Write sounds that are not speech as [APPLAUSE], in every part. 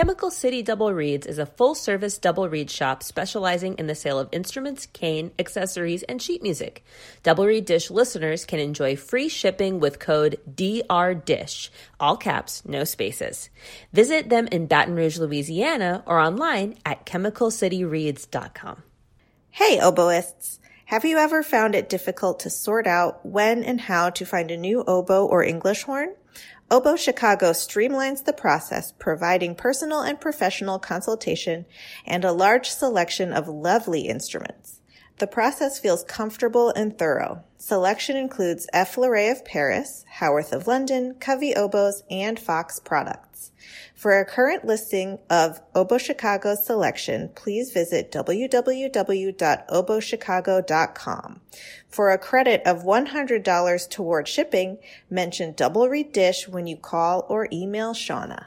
Chemical City Double Reeds is a full service double reed shop specializing in the sale of instruments, cane, accessories, and sheet music. Double Reed Dish listeners can enjoy free shipping with code DRDISH, all caps, no spaces. Visit them in Baton Rouge, Louisiana, or online at chemicalcityreeds.com. Hey, oboists! Have you ever found it difficult to sort out when and how to find a new oboe or English horn? Oboe Chicago streamlines the process, providing personal and professional consultation and a large selection of lovely instruments. The process feels comfortable and thorough. Selection includes F. Lorée of Paris, Howarth of London, Covey oboes, and Fox products. For a current listing of Oboe Chicago's selection, please visit www.oboechicago.com. For a credit of $100 toward shipping, mention Double Reed Dish when you call or email Shauna.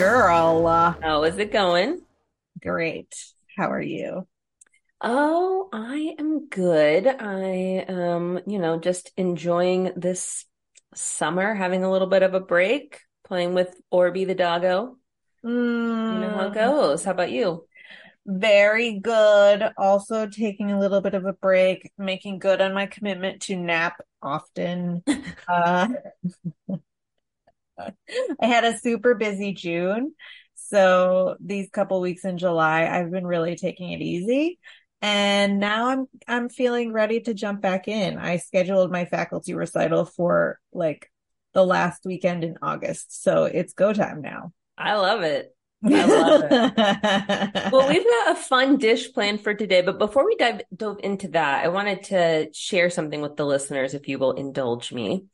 Girl, how is it going? great. How are you? Oh, I am good. I am, you know, just enjoying this summer, having a little bit of a break, playing with Orby the doggo. You know how it goes. How about you? Very good. Also taking a little bit of a break, making good on my commitment to nap often. [LAUGHS] Uh, [LAUGHS] I had a super busy June, so these couple weeks in July, I've been really taking it easy. And now I'm I'm feeling ready to jump back in. I scheduled my faculty recital for like the last weekend in August, so it's go time now. I love it. [LAUGHS] I love it. Well, we've got a fun dish planned for today, but before we dive dove into that, I wanted to share something with the listeners, if you will indulge me.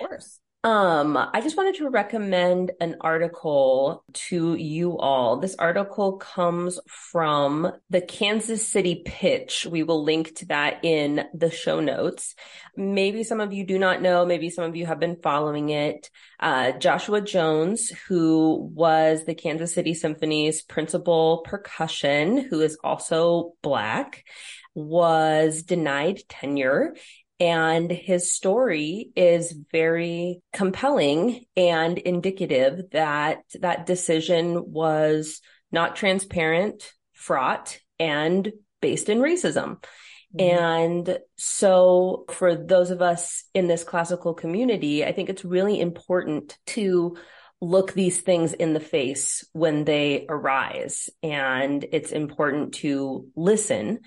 Of course. Um, I just wanted to recommend an article to you all. This article comes from the Kansas City Pitch. We will link to that in the show notes. Maybe some of you do not know, maybe some of you have been following it. Uh, Joshua Jones, who was the Kansas City Symphony's principal percussion, who is also Black, was denied tenure and his story is very compelling and indicative that that decision was not transparent, fraught, and based in racism. Mm-hmm. And so for those of us in this classical community, I think it's really important to look these things in the face when they arise. And it's important to listen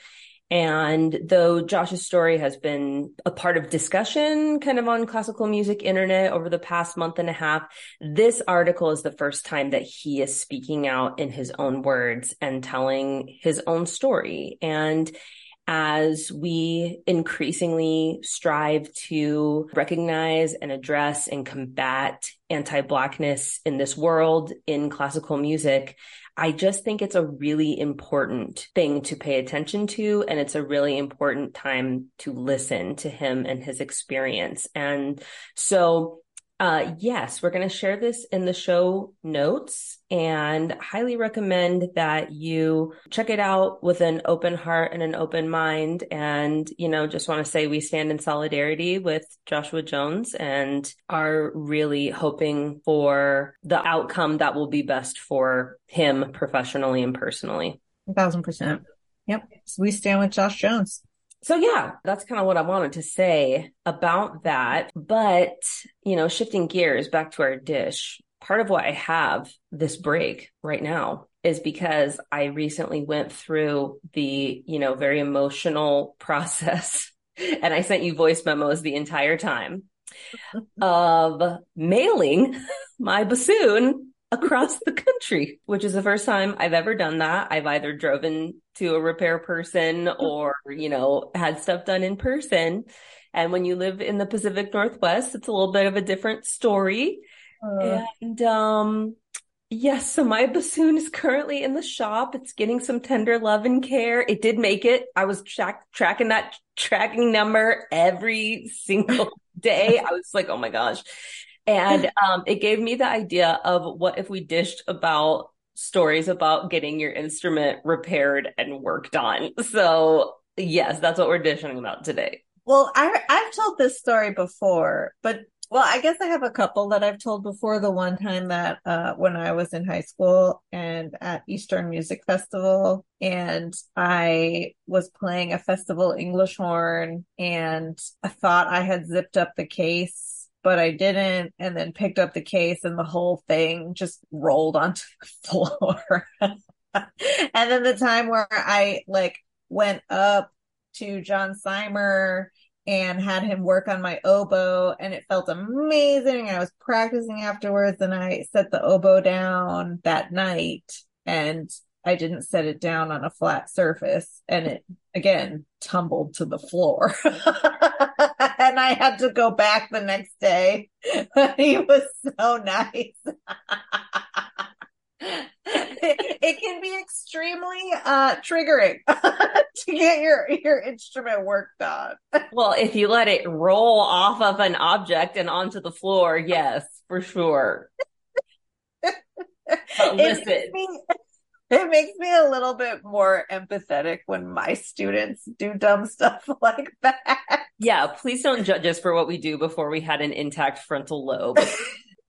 and though Josh's story has been a part of discussion kind of on classical music internet over the past month and a half, this article is the first time that he is speaking out in his own words and telling his own story. And as we increasingly strive to recognize and address and combat anti-blackness in this world in classical music, I just think it's a really important thing to pay attention to. And it's a really important time to listen to him and his experience. And so, uh, yes, we're going to share this in the show notes and highly recommend that you check it out with an open heart and an open mind. And, you know, just want to say we stand in solidarity with Joshua Jones and are really hoping for the outcome that will be best for him professionally and personally. A thousand percent. Yep. So we stand with Josh Jones. So yeah, that's kind of what I wanted to say about that. But, you know, shifting gears back to our dish, part of why I have this break right now is because I recently went through the, you know, very emotional [LAUGHS] process and I sent you voice memos the entire time [LAUGHS] of mailing [LAUGHS] my bassoon across the country, which is the first time I've ever done that. I've either driven to a repair person or, you know, had stuff done in person. And when you live in the Pacific Northwest, it's a little bit of a different story. Uh, And um Yes, so my bassoon is currently in the shop. It's getting some tender love and care. It did make it. I was track- tracking that tracking number every single [LAUGHS] day. I was like, oh my gosh. And [LAUGHS] um, it gave me the idea of what if we dished about stories about getting your instrument repaired and worked on. So, yes, that's what we're dishing about today. Well, I, I've told this story before, but well, I guess I have a couple that I've told before. The one time that uh, when I was in high school and at Eastern Music Festival, and I was playing a festival English horn, and I thought I had zipped up the case, but I didn't, and then picked up the case, and the whole thing just rolled onto [LAUGHS] the floor. and then the time where I like went up to John Simer and had him work on my oboe and it felt amazing. I was practicing afterwards and I set the oboe down that night and I didn't set it down on a flat surface and it again tumbled to the floor. [LAUGHS] and I had to go back the next day. [LAUGHS] he was so nice. [LAUGHS] it, can be extremely uh triggering to get your your instrument worked on. Well, if you let it roll off of an object and onto the floor, yes, for sure. But listen. It makes, me, it makes me a little bit more empathetic when my students do dumb stuff [LAUGHS] like that. Yeah, please don't judge us for what we do before we had an intact frontal lobe [LAUGHS]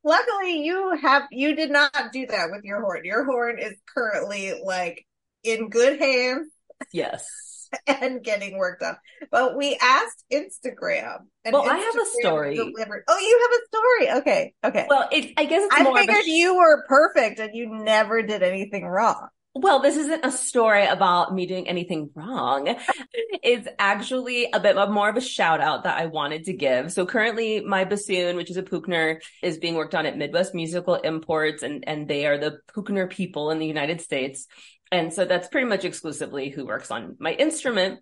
luckily you have you did not do that with your horn. Your horn is currently like in good hands. Yes. [LAUGHS] And getting worked on. But we asked Instagram. And well, Instagram I have a story. Delivered. Oh, you have a story. Okay. Okay. Well, it, I guess I figured you were perfect and you never did anything wrong. Well, this isn't a story about me doing anything wrong. [LAUGHS] it's actually a bit more of a shout out that I wanted to give. So currently my bassoon, which is a Puchner, is being worked on at Midwest Musical Imports and, and they are the Puchner people in the United States. And so that's pretty much exclusively who works on my instrument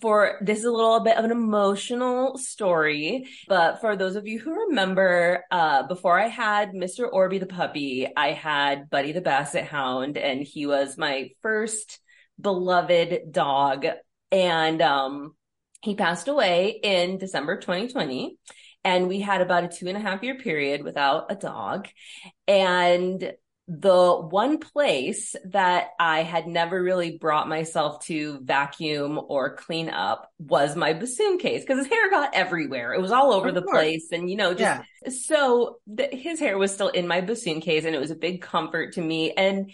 for this is a little bit of an emotional story, but for those of you who remember, uh, before I had Mr. Orby the puppy, I had Buddy the Basset Hound, and he was my first beloved dog. And um, he passed away in December 2020. And we had about a two and a half year period without a dog. And the one place that I had never really brought myself to vacuum or clean up was my bassoon case because his hair got everywhere. It was all over of the course. place. And, you know, just yeah. so the, his hair was still in my bassoon case and it was a big comfort to me. And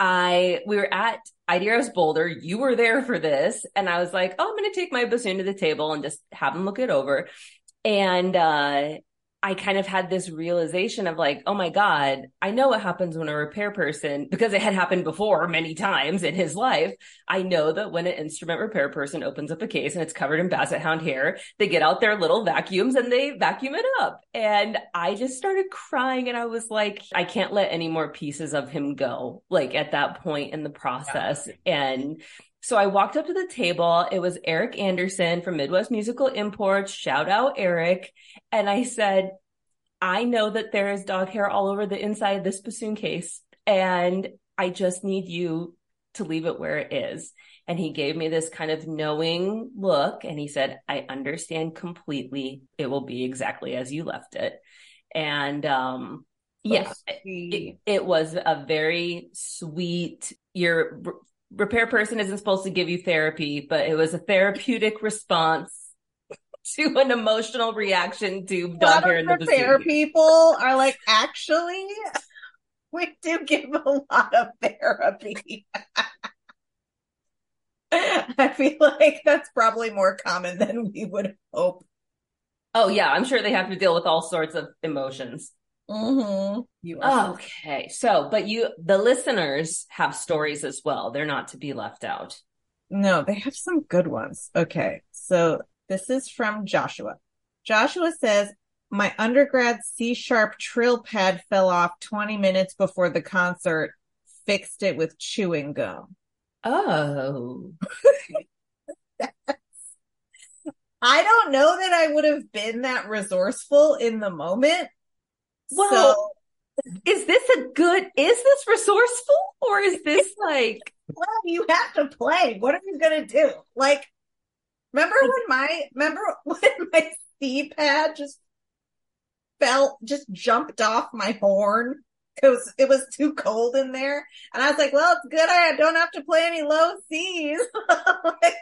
I, we were at IDRS Boulder. You were there for this. And I was like, oh, I'm going to take my bassoon to the table and just have him look it over. And, uh, I kind of had this realization of like, oh my God, I know what happens when a repair person, because it had happened before many times in his life. I know that when an instrument repair person opens up a case and it's covered in basset hound hair, they get out their little vacuums and they vacuum it up. And I just started crying and I was like, I can't let any more pieces of him go, like at that point in the process. Yeah. And so I walked up to the table. It was Eric Anderson from Midwest Musical Imports. Shout out Eric. And I said, I know that there is dog hair all over the inside of this bassoon case and I just need you to leave it where it is. And he gave me this kind of knowing look and he said, I understand completely. It will be exactly as you left it. And, um, yeah, it, it, was a very sweet, you're repair person isn't supposed to give you therapy, but it was a therapeutic response [LAUGHS] to an emotional reaction to dog hair in the repair people are like, actually, we do give a lot of therapy. [LAUGHS] I feel like that's probably more common than we would hope. Oh yeah, I'm sure they have to deal with all sorts of emotions. Mm-hmm. You okay. So, but you, the listeners have stories as well. They're not to be left out. No, they have some good ones. Okay. So this is from Joshua. Joshua says, my undergrad C sharp trill pad fell off 20 minutes before the concert, fixed it with chewing gum. Oh. [LAUGHS] I don't know that I would have been that resourceful in the moment, well, so is this a good, is this resourceful or is this like, well, you have to play. What are you gonna do? Like, remember when my remember [LAUGHS] when my C pad just fell, just jumped off my horn because it was too cold in there, and I was like, "Well, it's good I don't have to play any low C's." [LAUGHS] like,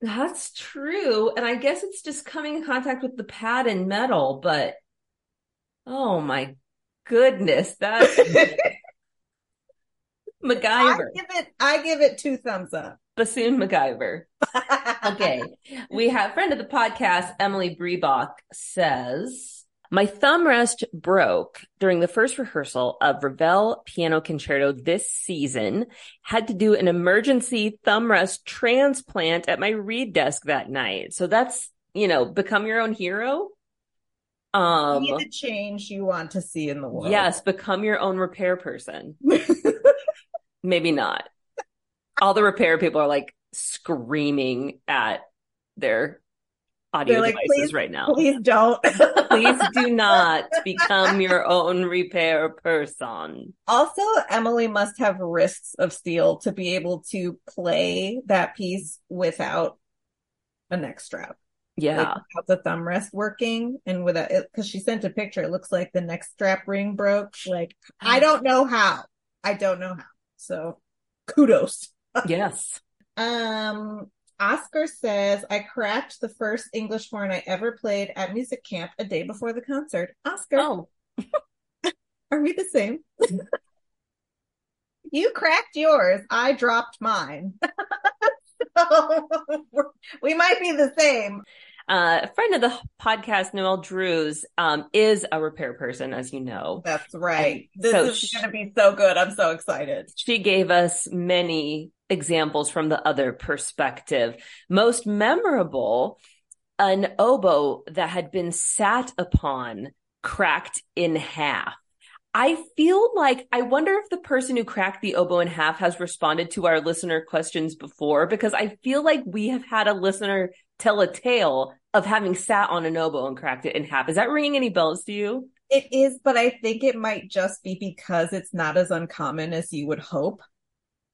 that's true. And I guess it's just coming in contact with the pad and metal, but oh my goodness, that [LAUGHS] MacGyver. I give it I give it two thumbs up. Bassoon MacGyver. [LAUGHS] okay. We have friend of the podcast, Emily Briebach says, my thumb rest broke during the first rehearsal of Ravel Piano Concerto this season. Had to do an emergency thumb rest transplant at my reed desk that night. So that's, you know, become your own hero. Um, Be the change you want to see in the world. Yes, become your own repair person. [LAUGHS] Maybe not. All the repair people are like screaming at their audio like, devices right now. Please don't. [LAUGHS] please do [LAUGHS] not become your own repair person. Also, Emily must have wrists of steel to be able to play that piece without a neck strap. Yeah. Like the thumb rest working and with it, cause she sent a picture. It looks like the neck strap ring broke. Like, I don't know how. I don't know how. So kudos. [LAUGHS] yes. Um, Oscar says, I cracked the first English horn I ever played at music camp a day before the concert. Oscar. Oh. [LAUGHS] Are we the same? [LAUGHS] you cracked yours. I dropped mine. so we might be the same. Uh, a friend of the podcast, Noel Drews, um, is a repair person, as you know. That's right. And this so is going to be so good. I'm so excited. She gave us many examples from the other perspective. Most memorable, an oboe that had been sat upon cracked in half. I feel like I wonder if the person who cracked the oboe in half has responded to our listener questions before because I feel like we have had a listener tell a tale of having sat on an oboe and cracked it in half. Is that ringing any bells to you? It is, but I think it might just be because it's not as uncommon as you would hope.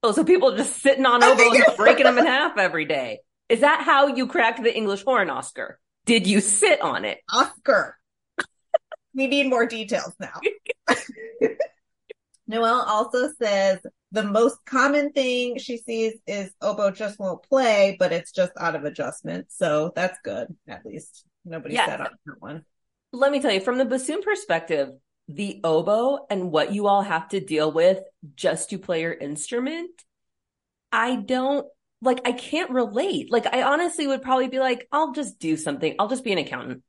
Oh, so people are just sitting on oboes and breaking them in [LAUGHS] half every day. Is that how you cracked the English horn, Oscar? Did you sit on it? Oscar. we need more details now. [LAUGHS] Noelle also says the most common thing she sees is oh, oboe just won't play, but it's just out of adjustment. So that's good. At least nobody yeah. said on that one. Let me tell you, from the bassoon perspective, the oboe and what you all have to deal with just to play your instrument, I don't like, I can't relate. Like, I honestly would probably be like, I'll just do something. I'll just be an accountant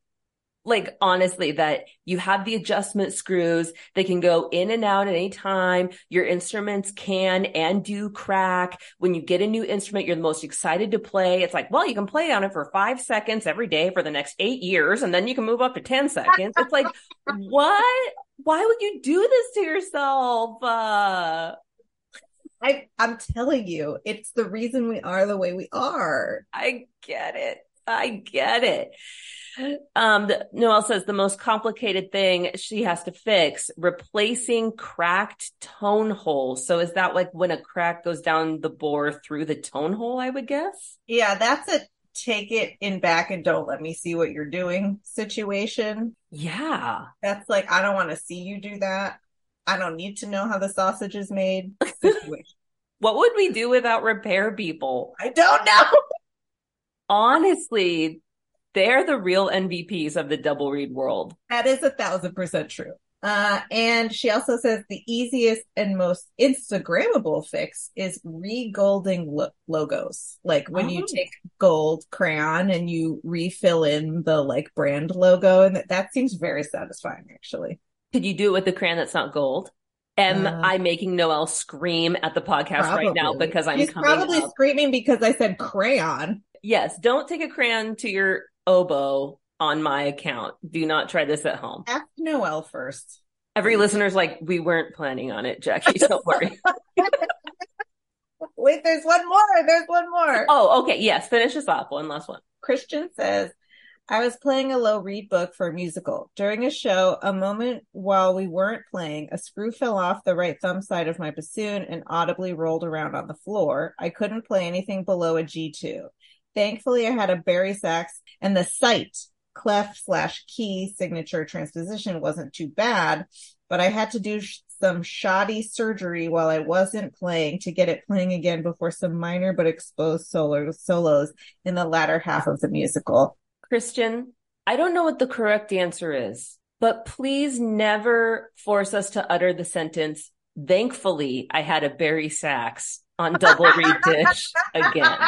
like honestly that you have the adjustment screws they can go in and out at any time your instruments can and do crack when you get a new instrument you're the most excited to play it's like well you can play on it for five seconds every day for the next eight years and then you can move up to 10 seconds it's like [LAUGHS] what why would you do this to yourself uh I, I'm telling you, it's the reason we are the way we are. I get it. I get it. Um, the, Noelle says the most complicated thing she has to fix replacing cracked tone holes. So is that like when a crack goes down the bore through the tone hole? I would guess. Yeah, that's a take it in back and don't let me see what you're doing situation. Yeah, that's like I don't want to see you do that. I don't need to know how the sausage is made. [LAUGHS] [LAUGHS] What would we do without repair people? I don't know. Honestly, they're the real MVPs of the double reed world. That is a thousand percent true. Uh, and she also says the easiest and most Instagrammable fix is re-golding lo- logos. Like when oh. you take gold crayon and you refill in the like brand logo, and that, that seems very satisfying, actually. Could you do it with the crayon that's not gold? Am uh, I making Noelle scream at the podcast probably. right now because I'm She's probably up? screaming because I said crayon. Yes, don't take a crayon to your oboe on my account. Do not try this at home. Ask Noel first. Every listener's like, we weren't planning on it, Jackie. [LAUGHS] Don't worry. [LAUGHS] Wait, there's one more. There's one more. Oh, okay. Yes. Finish this off. One last one. Christian says, I was playing a low reed book for a musical. During a show, a moment while we weren't playing, a screw fell off the right thumb side of my bassoon and audibly rolled around on the floor. I couldn't play anything below a G2. Thankfully, I had a bari sax and the sight clef slash key signature transposition wasn't too bad, but I had to do some shoddy surgery while I wasn't playing to get it playing again before some minor but exposed solos, solos in the latter half of the musical. Christian, I don't know what the correct answer is, but please never force us to utter the sentence, thankfully, I had a bari sax on double reed dish [LAUGHS] again.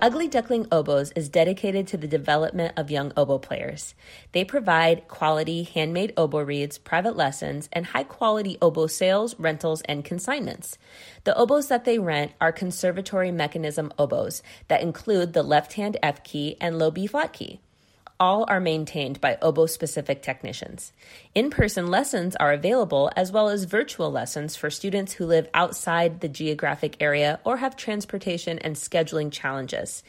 Ugly Duckling Oboes is dedicated to the development of young oboe players. They provide quality handmade oboe reeds, private lessons, and high quality oboe sales, rentals, and consignments. The oboes that they rent are conservatory mechanism oboes that include the left hand F key and low B flat key all are maintained by oboe specific technicians. In person lessons are available as well as virtual lessons for students who live outside the geographic area or have transportation and scheduling challenges.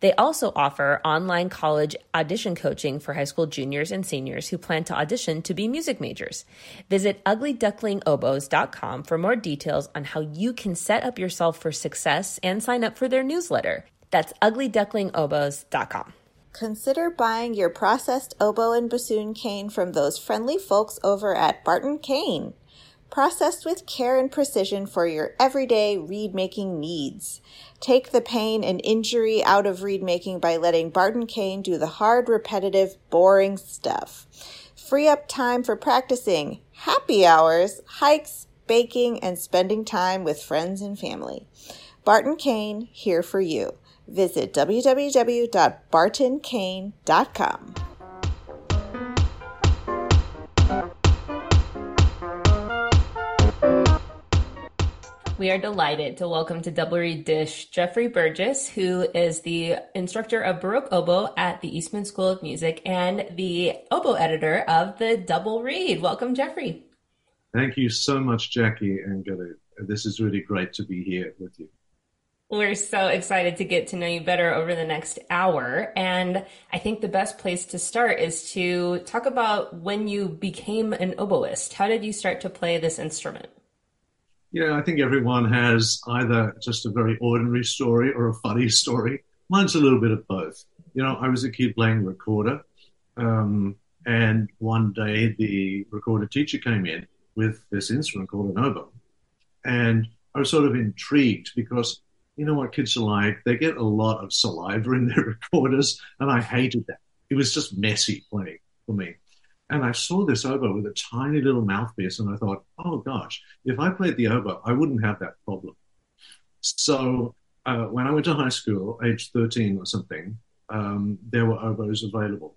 They also offer online college audition coaching for high school juniors and seniors who plan to audition to be music majors. Visit uglyducklingoboes.com for more details on how you can set up yourself for success and sign up for their newsletter. That's uglyducklingoboes.com. Consider buying your processed oboe and bassoon cane from those friendly folks over at Barton Cane. Processed with care and precision for your everyday reed making needs. Take the pain and injury out of reed making by letting Barton Cane do the hard, repetitive, boring stuff. Free up time for practicing, happy hours, hikes, baking, and spending time with friends and family. Barton Cane, here for you. Visit www.bartoncane.com. We are delighted to welcome to Double Reed Dish Geoffrey Burgess, who is the instructor of Baroque Oboe at the Eastman School of Music and the oboe editor of the Double Reed. Welcome, Geoffrey. Thank you so much, Jackie and Gilly. This is really great to be here with you. We're so excited to get to know you better over the next hour. And I think the best place to start is to talk about when you became an oboist. How did you start to play this instrument? Yeah, I think everyone has either just a very ordinary story or a funny story. Mine's a little bit of both. You know, I was a kid playing recorder, um, and one day the recorder teacher came in with this instrument called an oboe. And I was sort of intrigued because you know what kids are like? They get a lot of saliva in their [LAUGHS] recorders, and I hated that. It was just messy playing for me. And I saw this oboe with a tiny little mouthpiece, and I thought, oh gosh, if I played the oboe, I wouldn't have that problem. So uh, when I went to high school, age 13 or something, um, there were oboes available.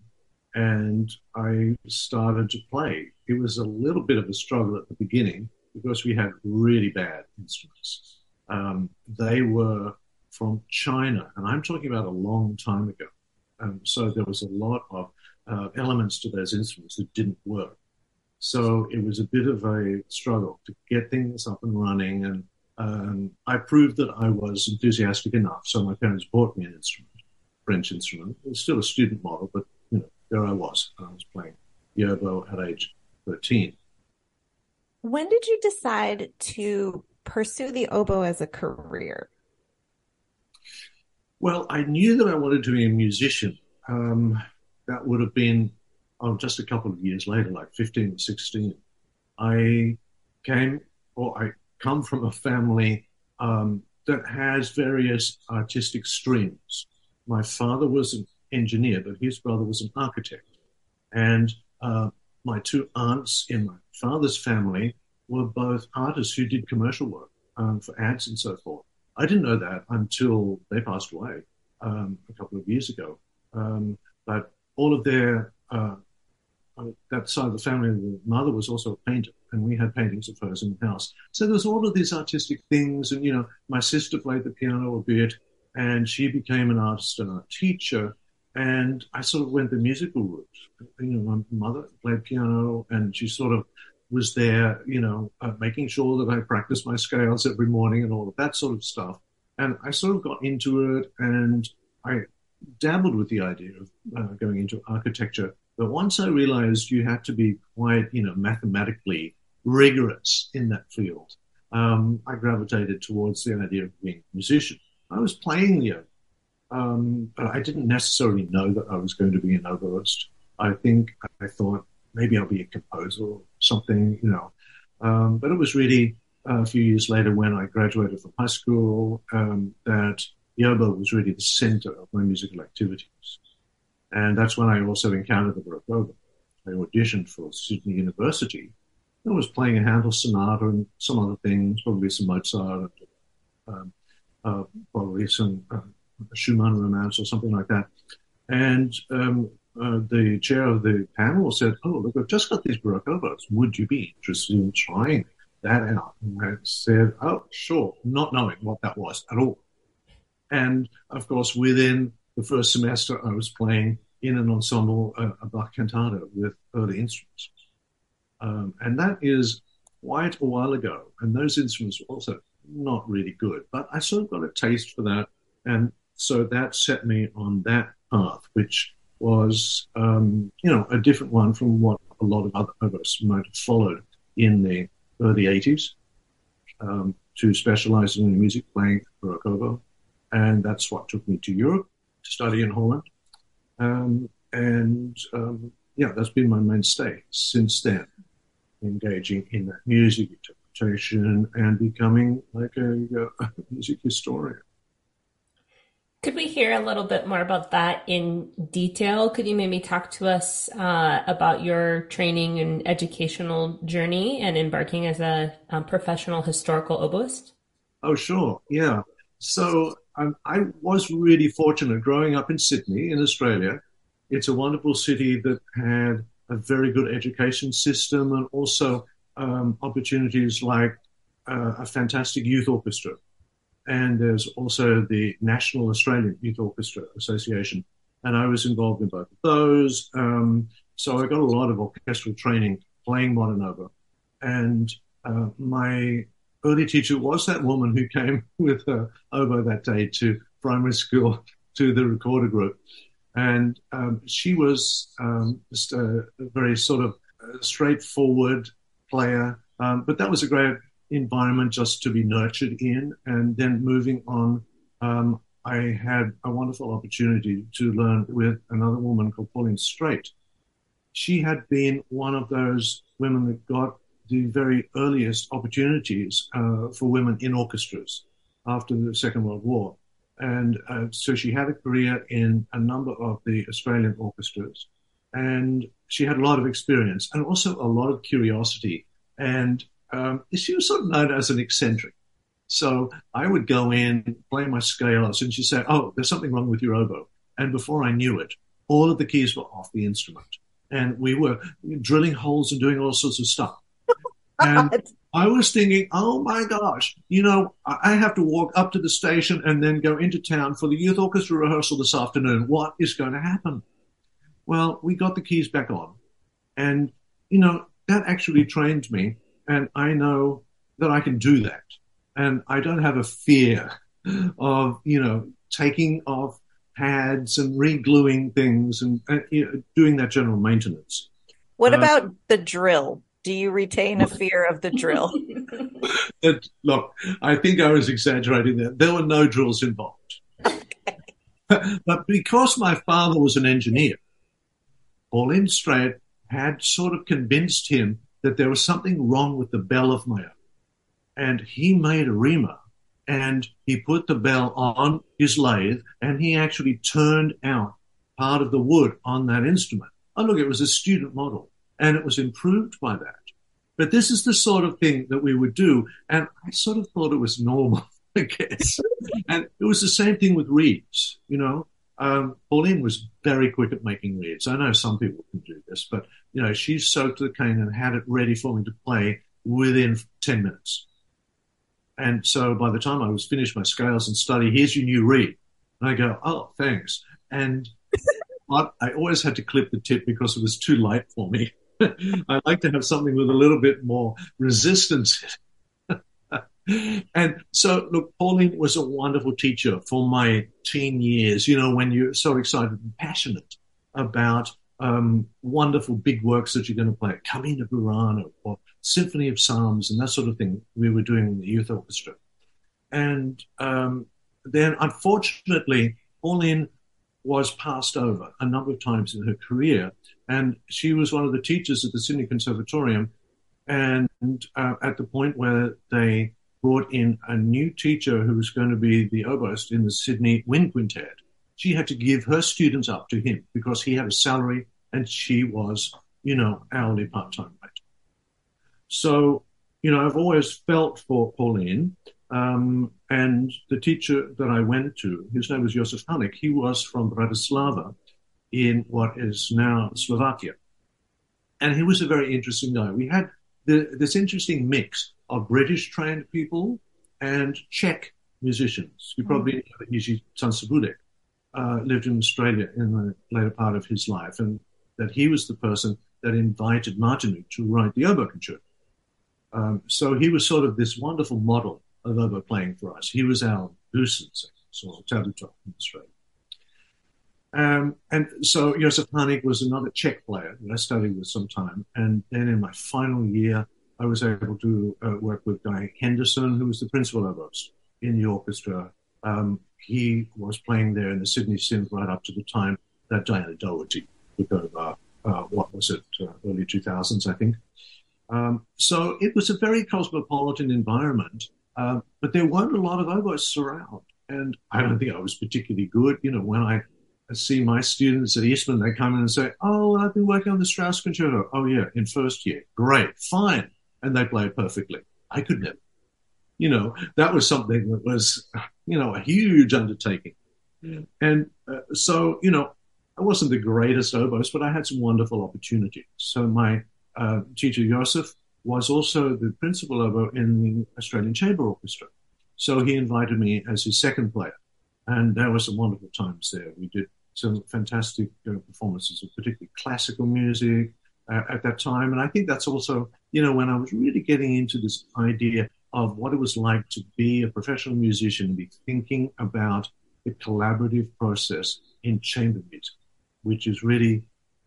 And I started to play. It was a little bit of a struggle at the beginning because we had really bad instruments um, they were from China, and I'm talking about a long time ago. Um, so there was a lot of uh, elements to those instruments that didn't work. So it was a bit of a struggle to get things up and running, and um, I proved that I was enthusiastic enough. So my parents bought me an instrument, French instrument. It was still a student model, but you know, there I was. I was playing the oboe at age 13. When did you decide to pursue the oboe as a career? Well, I knew that I wanted to be a musician. Um, that would have been oh, just a couple of years later, like 15 or 16. I came, or I come from a family um, that has various artistic streams. My father was an engineer, but his brother was an architect. And uh, my two aunts in my father's family were both artists who did commercial work um, for ads and so forth. I didn't know that until they passed away um, a couple of years ago. Um, but all of their uh, uh, that side of the family, the mother was also a painter, and we had paintings of hers in the house. So there's all of these artistic things, and you know, my sister played the piano a bit, and she became an artist and a teacher. And I sort of went the musical route. You know, my mother played piano, and she sort of was there, you know, uh, making sure that I practiced my scales every morning and all of that sort of stuff. And I sort of got into it and I dabbled with the idea of uh, going into architecture. But once I realized you had to be quite, you know, mathematically rigorous in that field, um, I gravitated towards the idea of being a musician. I was playing the um, but I didn't necessarily know that I was going to be an oboist. I think I thought maybe I'll be a composer or something, you know. Um, but it was really a few years later when I graduated from high school um, that oboe was really the center of my musical activities. And that's when I also encountered the Baroque oboe. I auditioned for Sydney University. I was playing a Handel sonata and some other things, probably some Mozart, um, uh, probably some uh, Schumann romance or something like that. And um, uh, the chair of the panel said, "Oh, look, I've just got these oboes. Would you be interested in trying that out?" And I said, "Oh, sure," not knowing what that was at all. And of course, within the first semester, I was playing in an ensemble uh, a Bach cantata with early instruments. Um, and that is quite a while ago. And those instruments were also not really good, but I sort of got a taste for that. And so that set me on that path, which was, um, you know, a different one from what a lot of other of us might have followed in the early 80s um, to specialize in music playing oboe and that's what took me to Europe to study in Holland. Um, and um, yeah, that's been my mainstay since then, engaging in that music interpretation and becoming like a, a [LAUGHS] music historian. Could we hear a little bit more about that in detail? Could you maybe talk to us uh, about your training and educational journey and embarking as a um, professional historical oboist? Oh, sure. Yeah. So um, I was really fortunate growing up in Sydney, in Australia. It's a wonderful city that had a very good education system and also um, opportunities like uh, a fantastic youth orchestra. And there's also the National Australian Youth Orchestra Association. And I was involved in both of those. Um, so I got a lot of orchestral training playing modern oboe. And uh, my early teacher was that woman who came [LAUGHS] with her oboe that day to primary school to the recorder group. And um, she was um, just a, very sort of uh, straightforward player. Um, but that was a great environment just to be nurtured in. And then moving on, um, I had a wonderful opportunity to learn with another woman called Pauline Straight. She had been one of those women that got the very earliest opportunities uh, for women in orchestras after the Second World War. And uh, so she had a career in a number of the Australian orchestras. And she had a lot of experience and also a lot of curiosity. And um, she was sort of known as an eccentric. So I would go in, play my scales, and she'd say, Oh, there's something wrong with your oboe. And before I knew it, all of the keys were off the instrument. And we were drilling holes and doing all sorts of stuff. [LAUGHS] And I was thinking, oh my gosh, you know, I have to walk up to the station and then go into town for the youth orchestra rehearsal this afternoon. What is going to happen? Well, we got the keys back on. And, you know, that actually trained me. And I know that I can do that. And I don't have a fear of, you know, taking off pads and re-gluing things and, uh, you know, doing that general maintenance. What uh, about the drill? Do you retain a fear of the drill? [LAUGHS] that, look, I think I was exaggerating there. There were no drills involved. Okay. [LAUGHS] but because my father was an engineer, Pauline Straight had sort of convinced him that there was something wrong with the bell of my own. And he made a reamer and he put the bell on his lathe and he actually turned out part of the wood on that instrument. Oh, look, it was a student model and it was improved by that. But this is the sort of thing that we would do. And I sort of thought it was normal, [LAUGHS] I guess. and it was the same thing with reeds, you know. Um, Pauline was very quick at making reeds. I know some people can do this, but you know, she soaked the cane and had it ready for me to play within 10 minutes. And so by the time I was finished my scales and study, here's your new reed. And I go, oh, thanks. And [LAUGHS] I always had to clip the tip because it was too light for me. [LAUGHS] I like to have something with a little bit more resistance. And so, look, Pauline was a wonderful teacher for my teen years. You know, when you're so excited and passionate about um, wonderful big works that you're going to play, Carmina Burana or Symphony of Psalms and that sort of thing we were doing in the youth orchestra. And um, then, unfortunately, Pauline was passed over a number of times in her career. And she was one of the teachers at the Sydney Conservatorium. And uh, at the point where they brought in a new teacher who was going to be the oboist in the Sydney Wind Quintet, she had to give her students up to him because he had a salary and she was, you know, hourly part time. So, you know, I've always felt for Pauline. Um, and the teacher that I went to, his name was Josef Hanik, he was from Bratislava in what is now Slovakia. And he was a very interesting guy. We had the, this interesting mix of British trained people and Czech musicians. You probably mm. know that Jiří Tancibudek uh, lived in Australia in the later part of his life, and that he was the person that invited Martinu to write the oboe concerto. Um, so he was sort of this wonderful model of oboe playing for us. He was our Goossens, so Tabuto in Australia. Um, and so Josef Hanik was another Czech player that I studied with some time. And then in my final year, I was able to uh, work with Guy Henderson, who was the principal oboist in the orchestra. Um, he was playing there in the Sydney Synth right up to the time that Diana Doherty took over. Uh, what was it? Uh, early 2000s, I think. Um, so it was a very cosmopolitan environment, uh, but there weren't a lot of oboists around. And I don't think I was particularly good. You know, when I see my students at Eastman, they come in and say, Oh, I've been working on the Strauss concerto. Oh, yeah, in first year. Great, fine. And they play perfectly. I could never. You know, that was something that was, you know, a huge undertaking. Yeah. And uh, so, you know, I wasn't the greatest oboist, but I had some wonderful opportunities. So my uh, teacher Joseph was also the principal oboe in the Australian Chamber Orchestra. So he invited me as his second player. And there were some wonderful times there. We did some fantastic uh, performances of particularly classical music uh, at that time. And I think that's also, you know, when I was really getting into this idea of what it was like to be a professional musician and be thinking about the collaborative process in chamber music, which is really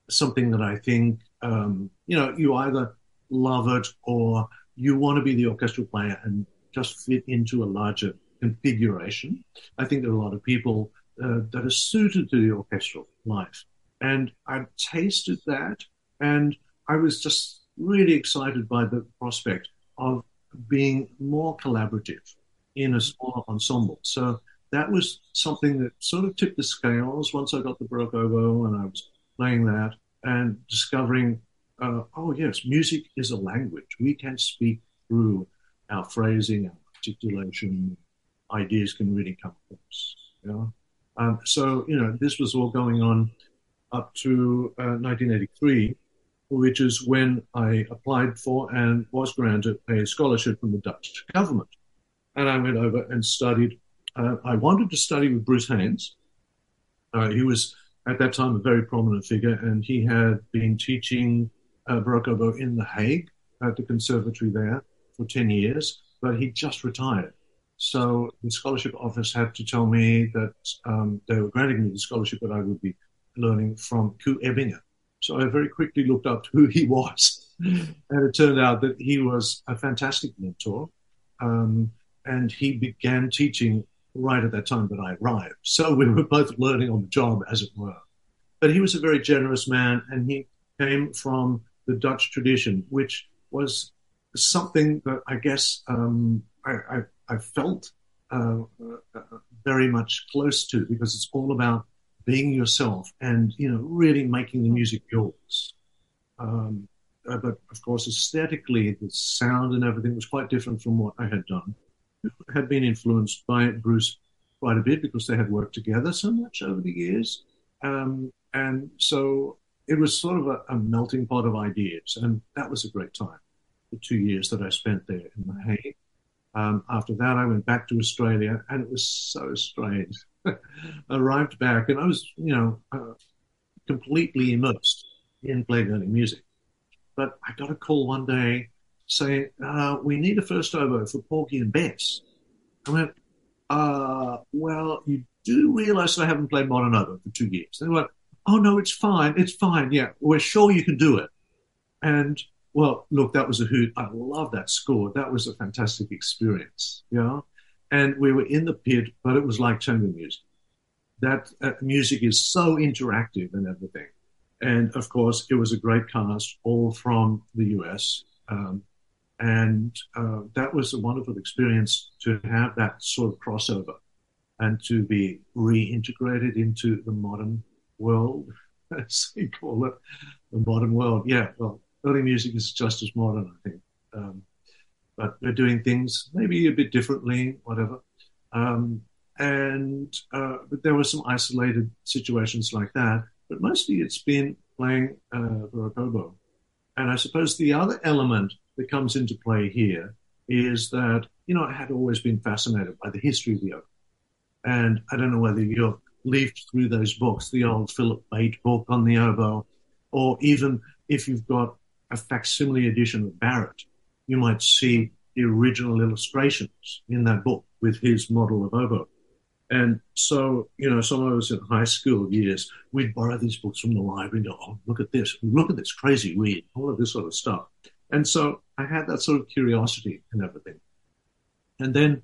something that I think, um, you know, you either love it or you want to be the orchestral player and just fit into a larger configuration. I think there are a lot of people uh, that are suited to the orchestral life. And I've tasted that and I was just really excited by the prospect of being more collaborative in a smaller ensemble. So that was something that sort of tipped the scales once I got the Baroque oboe and I was playing that and discovering, uh, oh yes, music is a language. We can speak through our phrasing, our articulation. Ideas can really come across. You know? um, so you know this was all going on up to uh, 1983, which is when I applied for and was granted a scholarship from the Dutch government. And I went over and studied. Uh, I wanted to study with Bruce Haynes. Uh, he was at that time a very prominent figure, and he had been teaching uh, Baroque in The Hague at the conservatory there for 10 years, but he just retired. So the scholarship office had to tell me that um, they were granting me the scholarship, but I would be learning from Ku Ebbinge. So I very quickly looked up who he was, and it turned out that he was a fantastic mentor. Um, and he began teaching right at that time that I arrived. So we were both learning on the job, as it were. But he was a very generous man, and he came from the Dutch tradition, which was something that I guess um, I, I, I, felt uh, uh, very much close to because it's all about being yourself and you know really making the music yours. Um, uh, but of course, aesthetically, the sound and everything was quite different from what I had done had been influenced by Bruce quite a bit because they had worked together so much over the years. Um, and so it was sort of a, a, melting pot of ideas. And that was a great time, the two years that I spent there in The Hague. Um, after that, I went back to Australia and it was so strange. [LAUGHS] Arrived back and I was, you know, uh, completely immersed in Learning music. but I got a call one day saying, uh, we need a first oboe for Porgy and Bess. I went, uh, well, you do realize that I haven't played modern oboe for two years. They went, oh, no, it's fine. It's fine. Yeah, we're sure you can do it. And well, look, that was a hoot. I love that score. That was a fantastic experience. Yeah. And we were in the pit, but it was like chamber music. That uh, music is so interactive and everything. And of course, it was a great cast, all from the US. Um, and uh, that was a wonderful experience to have that sort of crossover and to be reintegrated into the modern world, [LAUGHS] as we call it, the modern world. Yeah, well, early music is just as modern, I think. Um, but we're doing things maybe a bit differently, whatever. Um, and uh, but there were some isolated situations like that. But mostly it's been playing uh, the oboe. And I suppose the other element that comes into play here is that, you know, I had always been fascinated by the history of the oboe. And I don't know whether you've leafed through those books, the old Philip Bate book on the oboe, or even if you've got a facsimile edition of Barrett, you might see the original illustrations in that book with his model of oboe. And so, you know, some of us in high school years, we'd borrow these books from the library and go, oh, look at this, look at this crazy weed, all of this sort of stuff. And so I had that sort of curiosity and everything. And then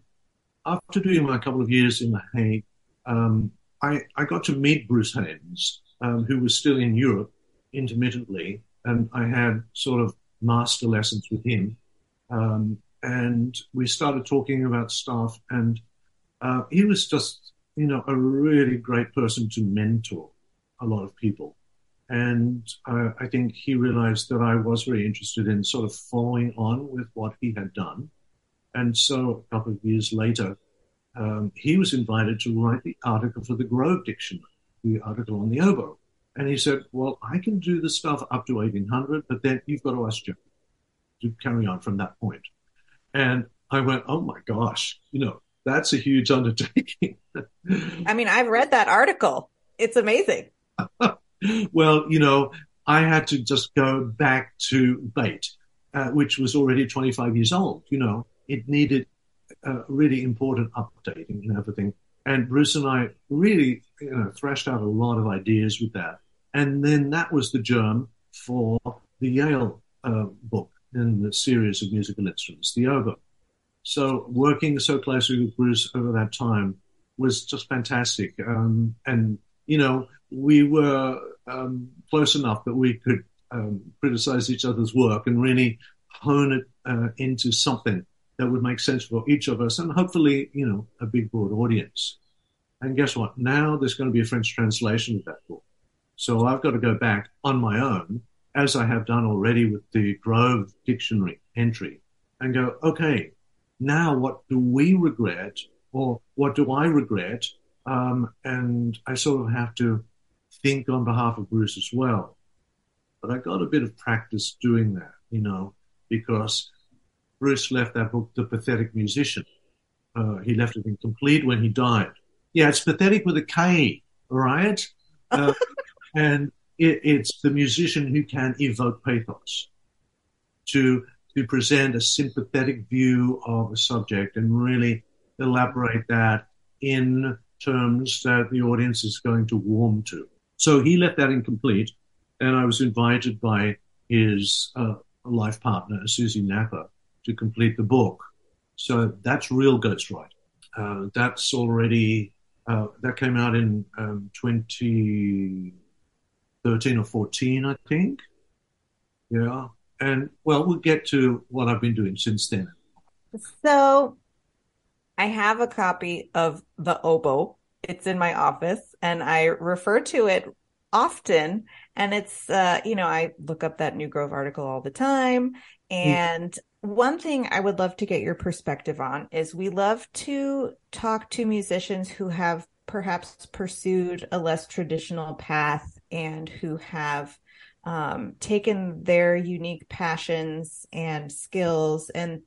after doing my couple of years in The Hague, um, I, I got to meet Bruce Haynes, um, who was still in Europe intermittently and I had sort of master lessons with him. Um, and we started talking about stuff, and uh, he was just, you know, a really great person to mentor a lot of people. And uh, I think he realized that I was very interested in sort of following on with what he had done. And so a couple of years later, um, he was invited to write the article for the Grove Dictionary, the article on the oboe. And he said, well, I can do the stuff up to 1800, but then you've got to ask Joe to carry on from that point. And I went, oh my gosh, you know, that's a huge undertaking. I mean, I've read that article. It's amazing. [LAUGHS] well, you know, I had to just go back to Bate, uh, which was already 25 years old. You know, it needed a really important updating and everything. And Bruce and I really, you know, thrashed out a lot of ideas with that. And then that was the germ for the Yale uh, book in the series of musical instruments, the oboe. So working so closely with Bruce over that time was just fantastic. Um, and, you know, we were um, close enough that we could um, criticize each other's work and really hone it uh, into something that would make sense for each of us and hopefully, you know, a big broad audience. And guess what? Now there's going to be a French translation of that book. So I've got to go back on my own, as I have done already with the Grove Dictionary entry, and go, okay, now what do we regret, or what do I regret? Um, and I sort of have to think on behalf of Bruce as well. But I got a bit of practice doing that, you know, because Bruce left that book, The Pathetic Musician. Uh, he left it incomplete when he died. Yeah, it's pathetic with a K, all right? Uh, [LAUGHS] and it, it's the musician who can evoke pathos to to present a sympathetic view of a subject and really elaborate that in terms that the audience is going to warm to. So he left that incomplete, and I was invited by his uh, life partner, Susie Napper, to complete the book. So that's real ghostwriting. Uh, that's already uh, that came out in um, 20 13 or 14, I think. Yeah. And well, we'll get to what I've been doing since then. So I have a copy of the oboe. It's in my office and I refer to it often. And it's, uh, you know, I look up that New Grove article all the time. And mm. one thing I would love to get your perspective on is we love to talk to musicians who have perhaps pursued a less traditional path and who have um, taken their unique passions and skills and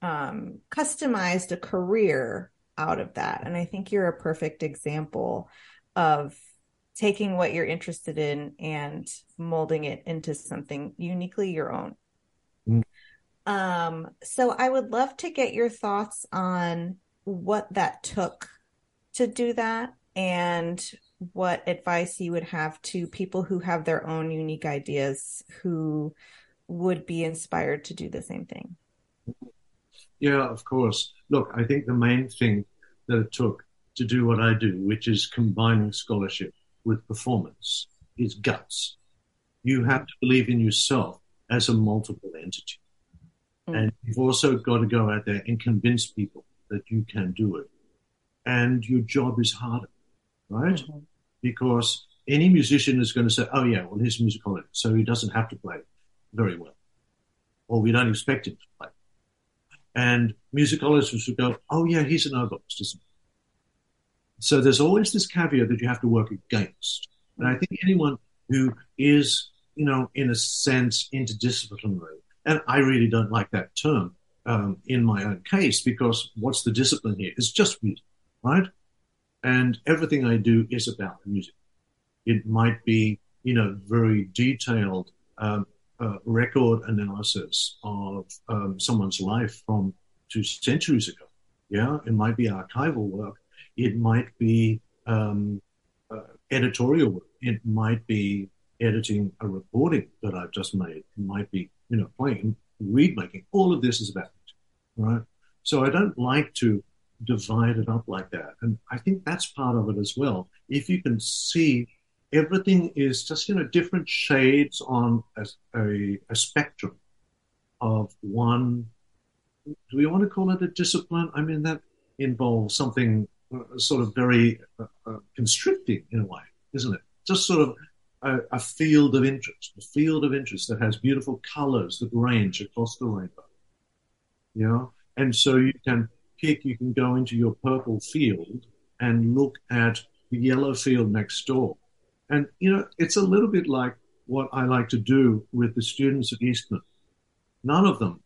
um, customized a career out of that. And I think you're a perfect example of taking what you're interested in and molding it into something uniquely your own. Mm. Um, so I would love to get your thoughts on what that took to do that and what advice you would have to people who have their own unique ideas who would be inspired to do the same thing. Yeah, of course. Look, I think the main thing that it took to do what I do, which is combining scholarship with performance, is guts. You have to believe in yourself as a multiple entity. Mm. And you've also got to go out there and convince people that you can do it. And your job is harder, right? Mm-hmm. Because any musician is going to say, oh, yeah, well, he's a musicologist, so he doesn't have to play very well. Or we don't expect him to play. And musicologists would go, oh, yeah, he's an oboist? So there's always this caveat that you have to work against. And I think anyone who is, you know, in a sense interdisciplinary, and I really don't like that term um, in my own case because what's the discipline here? It's just music, right? And everything I do is about music. It might be, you know, very detailed um, uh, record analysis of um, someone's life from two centuries ago. Yeah, it might be archival work. It might be um, uh, editorial work. It might be editing a recording that I've just made. It might be, you know, playing, reed making. All of this is about it, right? So I don't like to divide it up like that. And I think that's part of it as well. If you can see everything is just, you know, different shades on a, a, a spectrum of one. Do we want to call it a discipline? I mean, that involves something uh, sort of very uh, uh, constricting in a way, isn't it? Just sort of a, a, field of interest, a field of interest that has beautiful colors that range across the rainbow. You know, and so you can you can go into your purple field and look at the yellow field next door and, you know, it's a little bit like what I like to do with the students at Eastman. None of them,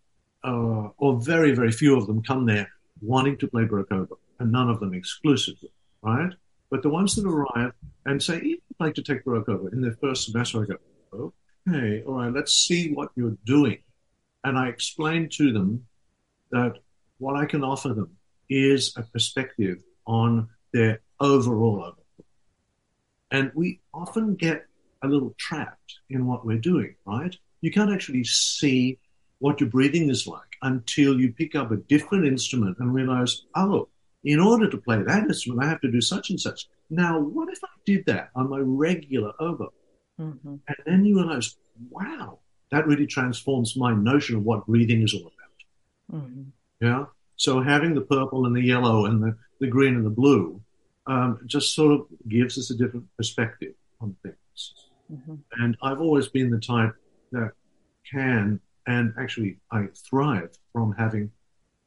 uh, or very, very few of them, come there wanting to play oboe, and none of them exclusively, right? But the ones that arrive and say, I'd like to take oboe in their first semester, I go, okay, all right, let's see what you're doing. And I explain to them that what I can offer them is a perspective on their overall oboe. And we often get a little trapped in what we're doing, right? You can't actually see what your breathing is like until you pick up a different instrument and realize, oh, in order to play that instrument, I have to do such and such. Now, what if I did that on my regular oboe? Mm-hmm. And then you realize, wow, that really transforms my notion of what breathing is all about. Mm-hmm. Yeah. So having the purple and the yellow and the, the green and the blue um, just sort of gives us a different perspective on things. Mm-hmm. And I've always been the type that can, and actually I thrive from having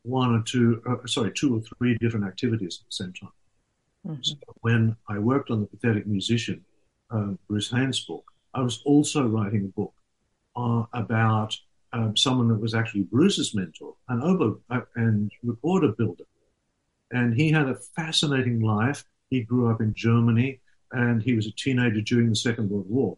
one or two, uh, sorry, two or three different activities at the same time. Mm-hmm. So when I worked on the Pathetic Musician, uh, Bruce Haynes' book, I was also writing a book uh, about um, someone that was actually Bruce's mentor, an oboe uh, and recorder builder. And he had a fascinating life. He grew up in Germany and he was a teenager during the Second World War.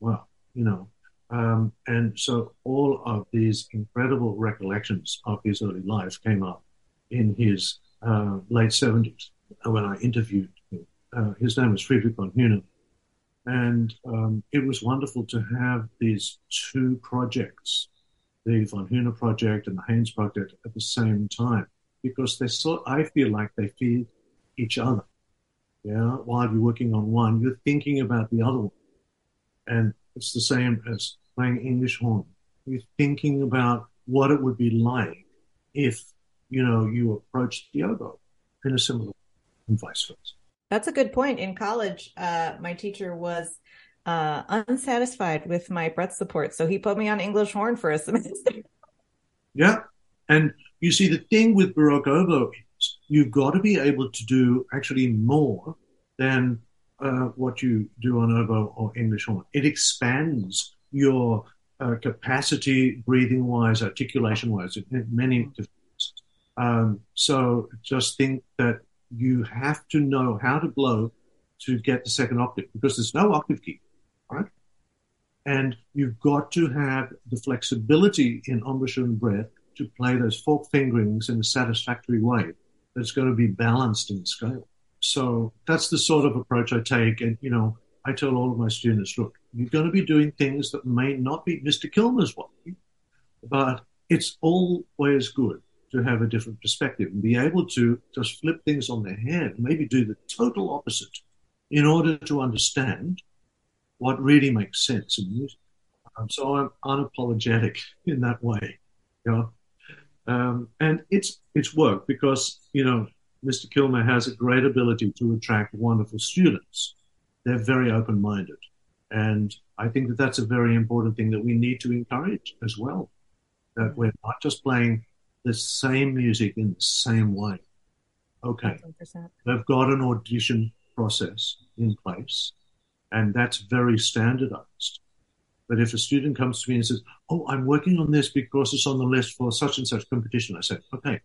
Well, you know, um, and so all of these incredible recollections of his early life came up in his uh, late 70s when I interviewed him. Uh, his name was Friedrich von Huene. And um, it was wonderful to have these two projects, the von Huene project and the Haynes project, at the same time, because they sort, I feel like they feed each other. Yeah, while you're working on one, you're thinking about the other one. And it's the same as playing English horn. You're thinking about what it would be like if, you know, you approached the oboe in a similar way and vice versa. That's a good point. In college, uh, my teacher was uh, unsatisfied with my breath support, so he put me on English horn for a [LAUGHS] semester. Yeah, and you see, the thing with Baroque oboe you've got to be able to do actually more than uh, what you do on oboe or English horn. It expands your uh, capacity, breathing wise, articulation wise, in many different ways. Um, so just think that you have to know how to blow to get the second octave because there's no octave key, right? And you've got to have the flexibility in embouchure and breath to play those fork fingerings in a satisfactory way that's going to be balanced in scale. So that's the sort of approach I take. And, you know, I tell all of my students, look, you're going to be doing things that may not be Mr. Killmer's way, but it's always good to have a different perspective and be able to just flip things on their head, maybe do the total opposite in order to understand what really makes sense in music. Um, so I'm unapologetic in that way, you know. Um, and it's it's worked because you know Mr. Killmer has a great ability to attract wonderful students. They're very open-minded, and I think that that's a very important thing that we need to encourage as well. That we're not just playing the same music in the same way. Okay, 100%. they've got an audition process in place, and that's very standardized. But if a student comes to me and says, Oh, I'm working on this because it's on the list for such and such competition, I say, Okay,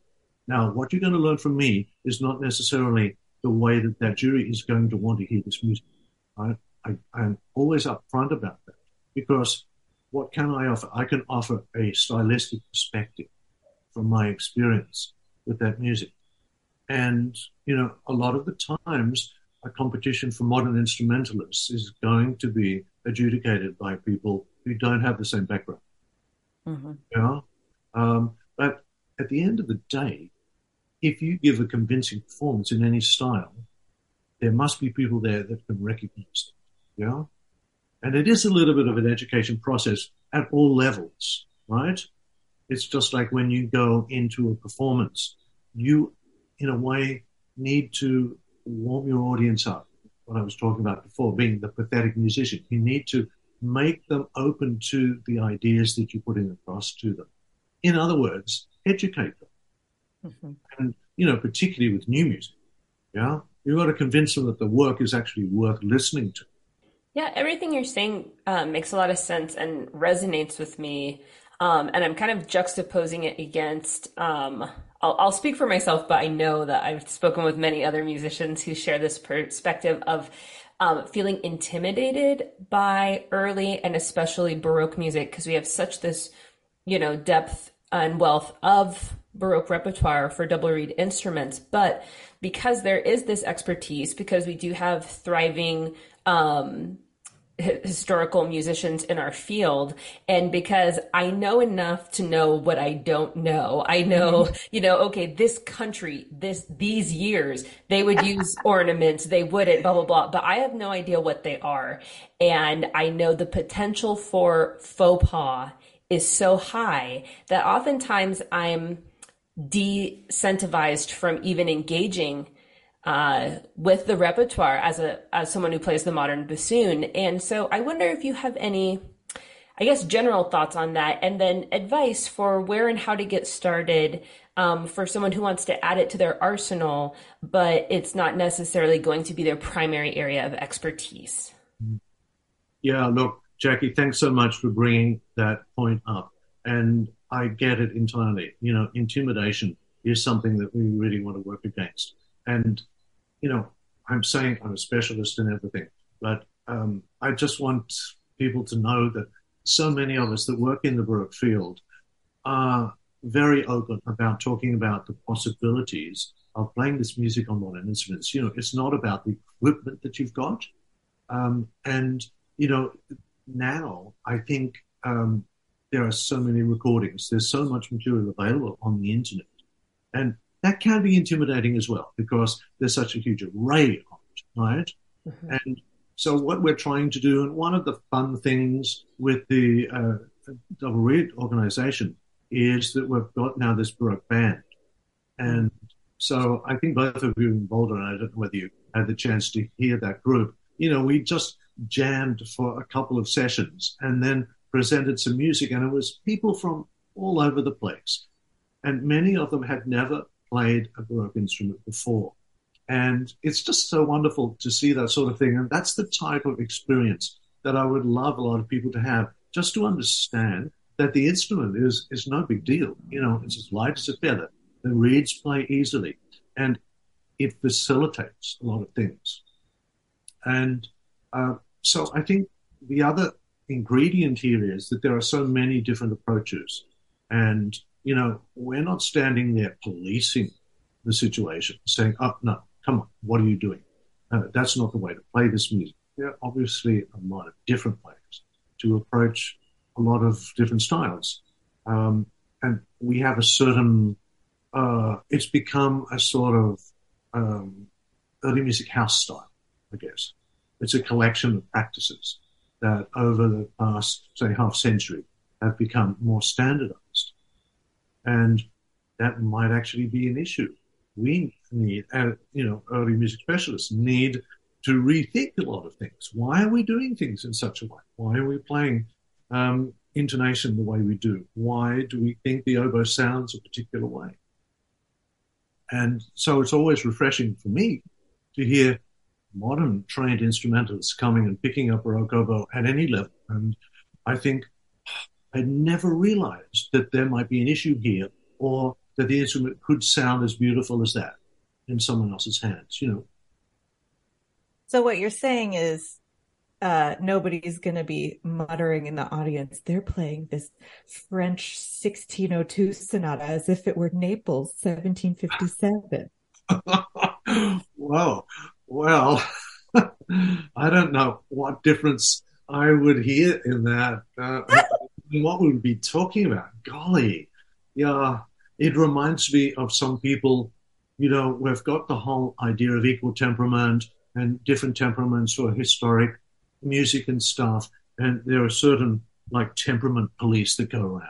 now what you're going to learn from me is not necessarily the way that that jury is going to want to hear this music. I, I, I'm always upfront about that because what can I offer? I can offer a stylistic perspective from my experience with that music. And, you know, a lot of the times a competition for modern instrumentalists is going to be adjudicated by people who don't have the same background. Mm-hmm. You know? Um, but at the end of the day, if you give a convincing performance in any style, there must be people there that can recognize it. Yeah. And it is a little bit of an education process at all levels, right? It's just like when you go into a performance, you, in a way, need to warm your audience up. What I was talking about before, being the pathetic musician, you need to make them open to the ideas that you're putting across to them. In other words, educate them. Mm-hmm. And, you know, particularly with new music, yeah, you've got to convince them that the work is actually worth listening to. Yeah, everything you're saying uh, makes a lot of sense and resonates with me. Um, and I'm kind of juxtaposing it against um, I'll, I'll speak for myself, but I know that I've spoken with many other musicians who share this perspective of um, feeling intimidated by early and especially Baroque music because we have such this, you know, depth and wealth of Baroque repertoire for double reed instruments. But because there is this expertise, because we do have thriving um, historical musicians in our field and because I know enough to know what I don't know. I know, mm-hmm. you know, okay, this country, this these years, they would use [LAUGHS] ornaments, they wouldn't, blah blah blah, but I have no idea what they are. And I know the potential for faux pas is so high that oftentimes I'm decentivized from even engaging uh, with the repertoire as a as someone who plays the modern bassoon. And so I wonder if you have any, I guess, general thoughts on that, and then advice for where and how to get started um, for someone who wants to add it to their arsenal, but it's not necessarily going to be their primary area of expertise. Yeah, look, Jackie, thanks so much for bringing that point up, and I get it entirely. You know, intimidation is something that we really want to work against. And you know, I'm saying I'm a specialist in everything, but um, I just want people to know that so many of us that work in the Baroque field are very open about talking about the possibilities of playing this music on modern instruments. You know, it's not about the equipment that you've got. Um, and, you know, now I think um, there are so many recordings, there's so much material available on the internet. And that can be intimidating as well because there's such a huge array of it, right? Mm-hmm. And so what we're trying to do, and one of the fun things with the uh, Double Reed organization is that we've got now this Baroque band. And so I think both of you in Boulder, and I don't know whether you had the chance to hear that group, you know, we just jammed for a couple of sessions and then presented some music and it was people from all over the place. And many of them had never played a Baroque instrument before. And it's just so wonderful to see that sort of thing. And that's the type of experience that I would love a lot of people to have, just to understand that the instrument is, is no big deal. You know, it's as light as a feather. The reeds play easily and it facilitates a lot of things. And uh, so I think the other ingredient here is that there are so many different approaches. And, you know, we're not standing there policing the situation, saying, oh, no, come on, what are you doing? Uh, that's not the way to play this music. There are obviously a lot of different ways to approach a lot of different styles. Um, and we have a certain, uh, it's become a sort of um, early music house style, I guess. It's a collection of practices that over the past, say, half century have become more standardized. And that might actually be an issue. We need, uh, you know, early music specialists need to rethink a lot of things. Why are we doing things in such a way? Why are we playing um, intonation the way we do? Why do we think the oboe sounds a particular way? And so it's always refreshing for me to hear modern trained instrumentalists coming and picking up Baroque oboe at any level. And I think I never realized that there might be an issue here or that the instrument could sound as beautiful as that in someone else's hands, you know. So what you're saying is uh, nobody's going to be muttering in the audience. They're playing this French 1602 sonata as if it were Naples 1757. [LAUGHS] Whoa. Well, [LAUGHS] I don't know what difference I would hear in that. Uh, what we would be talking about. Golly. Yeah. It reminds me of some people, you know, we've got the whole idea of equal temperament and different temperaments for historic music and stuff. And there are certain like temperament police that go around.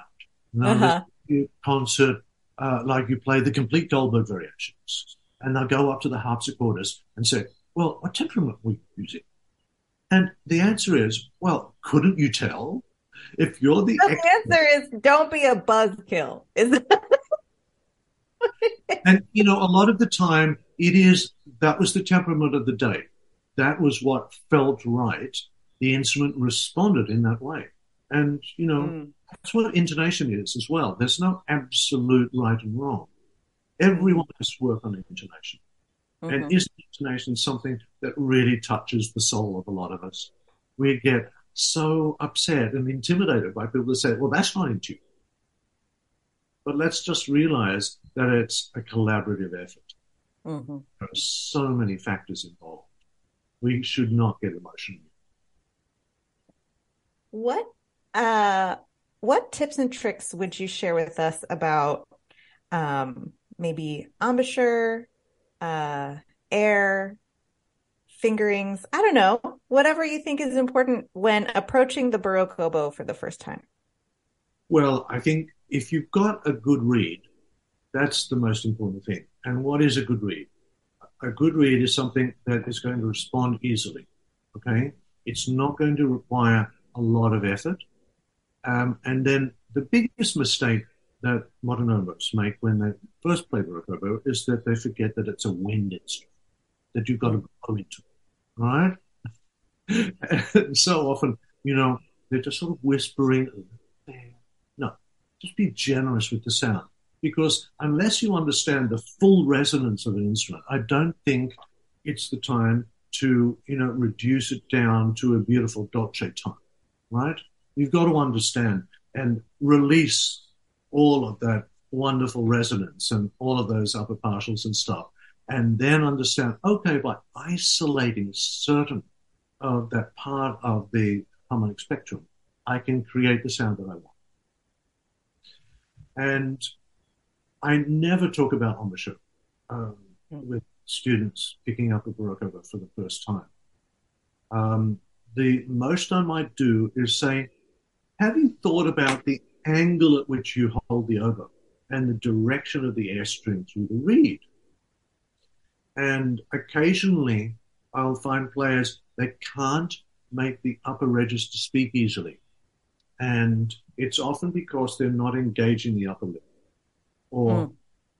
Now, uh-huh. concert, uh, like you play the complete Goldberg variations, and they'll go up to the harpsichordist and say, "Well, what temperament were you using?" And the answer is, "Well, couldn't you tell?" If you're the, the answer is, "Don't be a buzzkill." Is [LAUGHS] and you know, a lot of the time, it is that was the temperament of the day. That was what felt right. The instrument responded in that way. And, you know, mm. that's what intonation is as well. There's no absolute right and wrong. Everyone has to work on intonation. Mm-hmm. And is intonation something that really touches the soul of a lot of us? We get so upset and intimidated by people that say, well, that's not intuitive. But let's just realize that it's a collaborative effort. Mm-hmm. There are so many factors involved. We should not get emotional. What uh, what tips and tricks would you share with us about um, maybe embouchure, uh, air, fingerings? I don't know. Whatever you think is important when approaching the Baroque oboe for the first time. Well, I think if you've got a good reed, that's the most important thing. And what is a good reed? A good reed is something that is going to respond easily. Okay. It's not going to require a lot of effort. Um, and then the biggest mistake that modern oboes make when they first play Baroque oboe is that they forget that it's a wind instrument, that you've got to blow into it, right? [LAUGHS] so often, you know, they're just sort of whispering, no, just be generous with the sound because unless you understand the full resonance of an instrument, I don't think it's the time to, you know, reduce it down to a beautiful dolce tone, right? You've got to understand and release all of that wonderful resonance and all of those upper partials and stuff. And then understand, okay, by isolating certain of that part of the harmonic spectrum, I can create the sound that I want. And I never talk about embouchure um, with students picking up a Baroque for the first time. Um, the most I might do is say, have you thought about the angle at which you hold the oboe and the direction of the airstream through the reed? And occasionally I'll find players that can't make the upper register speak easily. And it's often because they're not engaging the upper lip. Or, mm.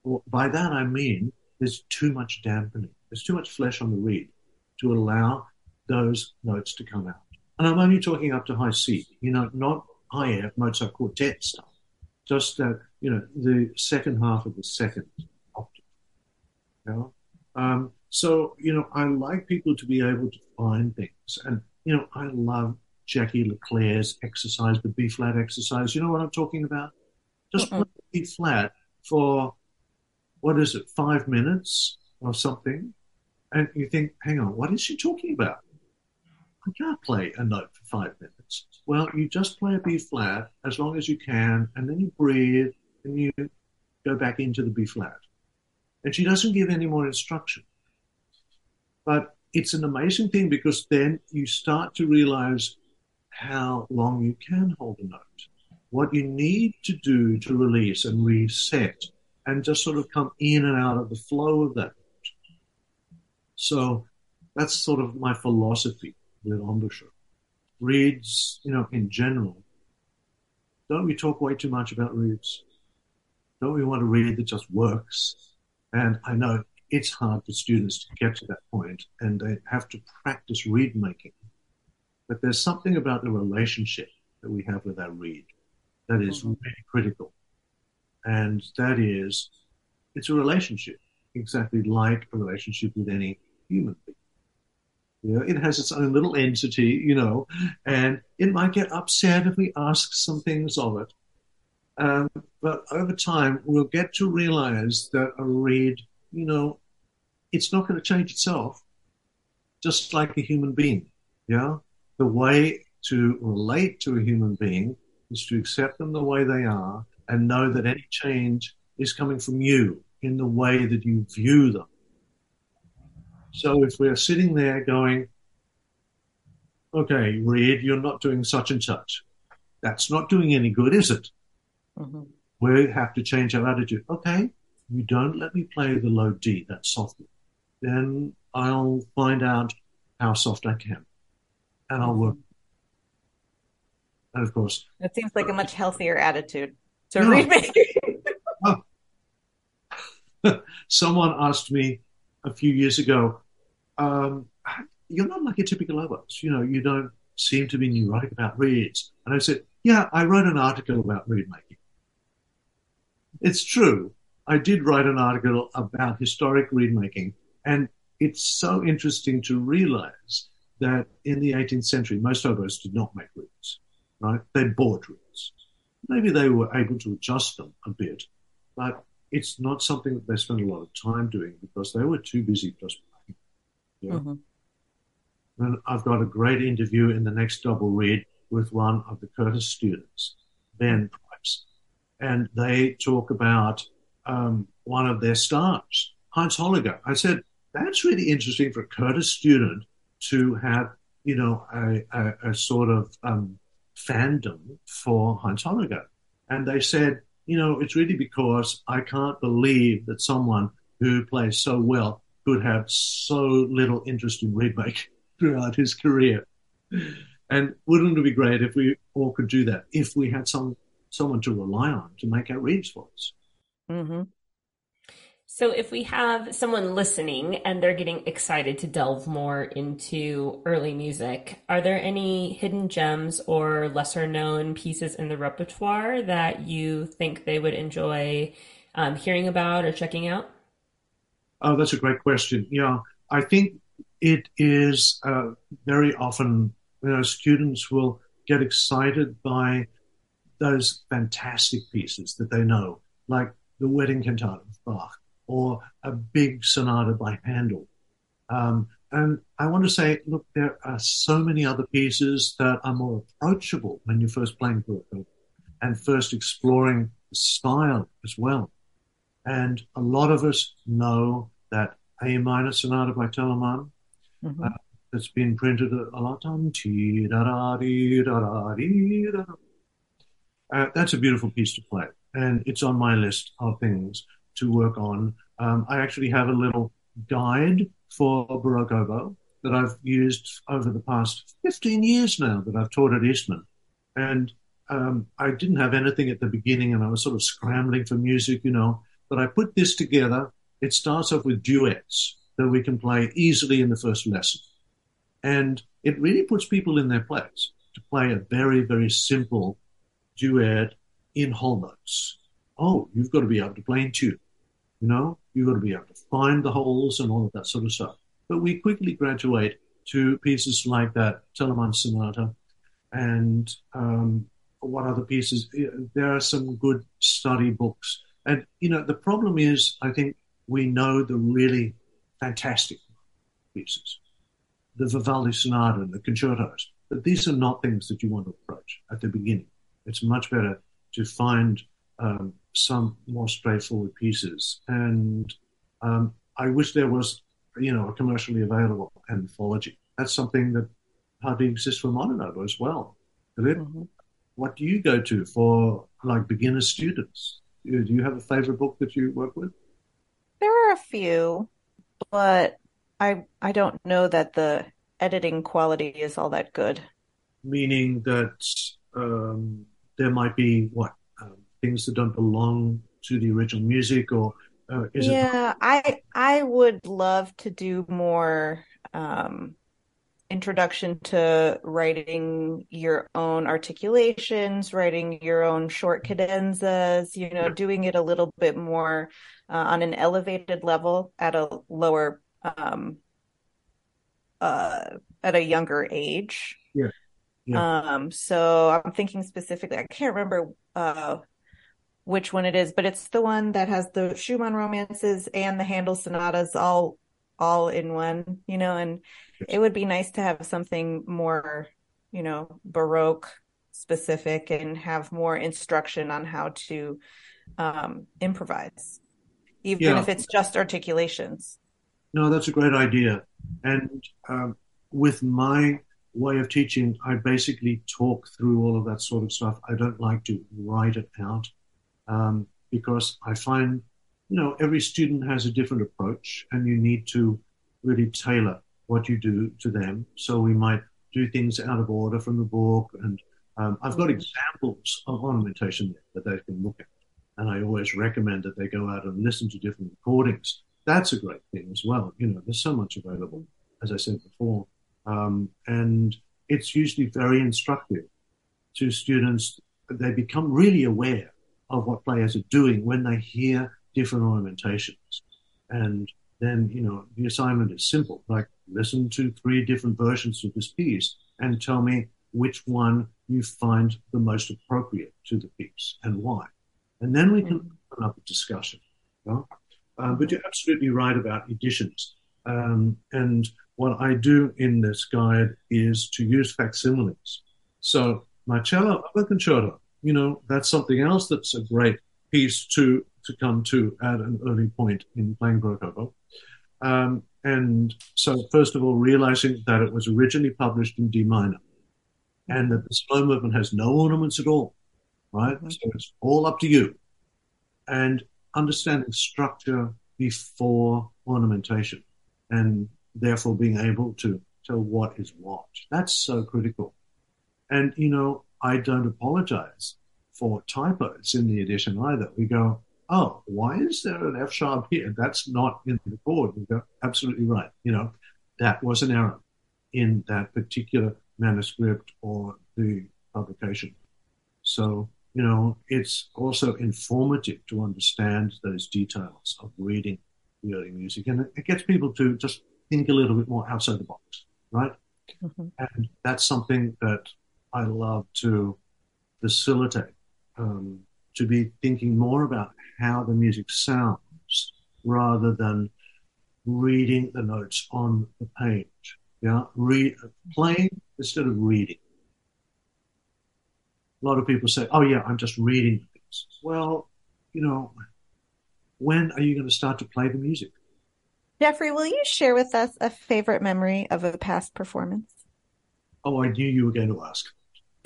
or by that I mean there's too much dampening. There's too much flesh on the reed to allow those notes to come out. And I'm only talking up to high C, you know, not high F, Mozart quartet stuff. Just that, you know, the second half of the second octave. You know? Um, so, you know, I like people to be able to find things. And, you know, I love Jackie LeClair's exercise, the B flat exercise. You know what I'm talking about? Just play B flat for, what is it, five minutes or something. And you think, hang on, what is she talking about? I can't play a note for five minutes. Well, you just play a B flat as long as you can, and then you breathe and you go back into the B flat. And she doesn't give any more instruction. But it's an amazing thing because then you start to realize how long you can hold a note, what you need to do to release and reset, and just sort of come in and out of the flow of that. So that's sort of my philosophy with embouchure. Reeds, you know, in general, don't we talk way too much about reeds? Don't we want a reed that just works? And I know it's hard for students to get to that point and they have to practice reed making. But there's something about the relationship that we have with our reed that is mm-hmm. really critical. And that is, it's a relationship, exactly like a relationship with any human being. You know, it has its own little entity, you know, and it might get upset if we ask some things of it. Um, but over time, we'll get to realize that a reed you know, it's not going to change itself, just like a human being. Yeah. The way to relate to a human being is to accept them the way they are and know that any change is coming from you in the way that you view them. So if we're sitting there going, okay, Reed, you're not doing such and such, that's not doing any good, is it? Mm-hmm. We have to change our attitude. Okay, you don't let me play the low D, that soft, then I'll find out how soft I can and I'll work. And of course, that seems like a much healthier attitude to no. read me. [LAUGHS] oh. [LAUGHS] Someone asked me a few years ago, um, you're not like a typical others. You know, you don't seem to be neurotic about reeds. And I said, yeah, I wrote an article about reed making. It's true. I did write an article about historic reed making, and it's so interesting to realize that in the 18th century, most oboists did not make reeds, right? They bought reeds. Maybe they were able to adjust them a bit, but it's not something that they spent a lot of time doing because they were too busy just playing. Yeah? Mm-hmm. And I've got a great interview in the next Double Reed with one of the Curtis students, Ben and they talk about um, one of their stars, Heinz Holliger. I said, that's really interesting for a Curtis student to have, you know, a, a, a sort of um, fandom for Heinz Holliger. And they said, you know, it's really because I can't believe that someone who plays so well could have so little interest in reed making [LAUGHS] throughout his career. And wouldn't it be great if we all could do that? If we had some someone to rely on to make our reeds for us. Mm-hmm. So, if we have someone listening and they're getting excited to delve more into early music, are there any hidden gems or lesser known pieces in the repertoire that you think they would enjoy um, hearing about or checking out? Oh, that's a great question. Yeah, I think it is uh, very often, you know, students will get excited by those fantastic pieces that they know, like the Wedding Cantata of Bach or a big sonata by Handel. Um, and I want to say, look, there are so many other pieces that are more approachable when you're first playing Baroque and first exploring the style as well. And a lot of us know that A minor sonata by Telemann mm-hmm. uh, that's been printed a, lot on. Uh, that's a beautiful piece to play and it's on my list of things to work on. Um, I actually have a little guide for Baroque oboe that I've used over the past 15 years now that I've taught at Eastman. And um, I didn't have anything at the beginning and I was sort of scrambling for music, you know, but I put this together. It starts off with duets that we can play easily in the first lesson. And it really puts people in their place to play a very, very simple duet in whole notes. Oh, you've got to be able to play in tune. You know, You've got to be able to find the holes and all of that sort of stuff. But we quickly graduate to pieces like that Telemann Sonata and um, what other pieces. There are some good study books. And, you know, the problem is, I think we know the really fantastic pieces, the Vivaldi Sonata and the concertos. But these are not things that you want to approach at the beginning. It's much better to find um, some more straightforward pieces. And um, I wish there was, you know, a commercially available anthology. That's something that hardly exists for modern oboe as well. Mm-hmm. What do you go to for like beginner students? Do you have a favorite book that you work with? There are a few, but I I don't know that the editing quality is all that good. Meaning that um, there might be what um, things that don't belong to the original music, or uh, yeah, it... I I would love to do more um, introduction to writing your own articulations, writing your own short cadenzas. You know, yeah. doing it a little bit more uh, on an elevated level at a lower um, uh, at a younger age. Yeah. Yeah. Um, so I'm thinking specifically, I can't remember uh, which one it is, but it's the one that has the Schumann romances and the Handel sonatas all all in one, you know, and it would be nice to have something more, you know, baroque specific and have more instruction on how to um, improvise, even yeah. if it's just articulations. No, that's a great idea. And um, with my way of teaching, I basically talk through all of that sort of stuff. I don't like to write it out um, because I find, you know, every student has a different approach and you need to really tailor what you do to them. So we might do things out of order from the book. And um, I've got examples of ornamentation that they can look at. And I always recommend that they go out and listen to different recordings that's a great thing as well. You know, there's so much available, as I said before. Um, and it's usually very instructive to students. They become really aware of what players are doing when they hear different ornamentations. And then, you know, the assignment is simple, like listen to three different versions of this piece and tell me which one you find the most appropriate to the piece and why. And then we can mm-hmm. open up a discussion. You know? Uh, but you're absolutely right about editions. Um, and what I do in this guide is to use facsimiles. So my cello Marcello Concerto, you know, that's something else that's a great piece to to come to at an early point in playing Baroque Um, and so, first of all, realizing that it was originally published in D minor and that the slow movement has no ornaments at all, right? Mm-hmm. So it's all up to you. And understanding structure before ornamentation and therefore being able to tell what is what. That's so critical. And, you know, I don't apologize for typos in the edition either. We go, oh, why is there an F sharp here? That's not in the chord. We go, absolutely right. You know, that was an error in that particular manuscript or the publication. So you know, it's also informative to understand those details of reading the early music. And it, gets people to just think a little bit more outside the box, right? Mm-hmm. And that's something that I love to facilitate, um, to be thinking more about how the music sounds rather than reading the notes on the page. Yeah, read, playing instead of reading a lot of people say, oh, yeah, I'm just reading things. Well, you know, when are you going to start to play the music? Geoffrey, will you share with us a favorite memory of a past performance? Oh, I knew you were going to ask. [LAUGHS]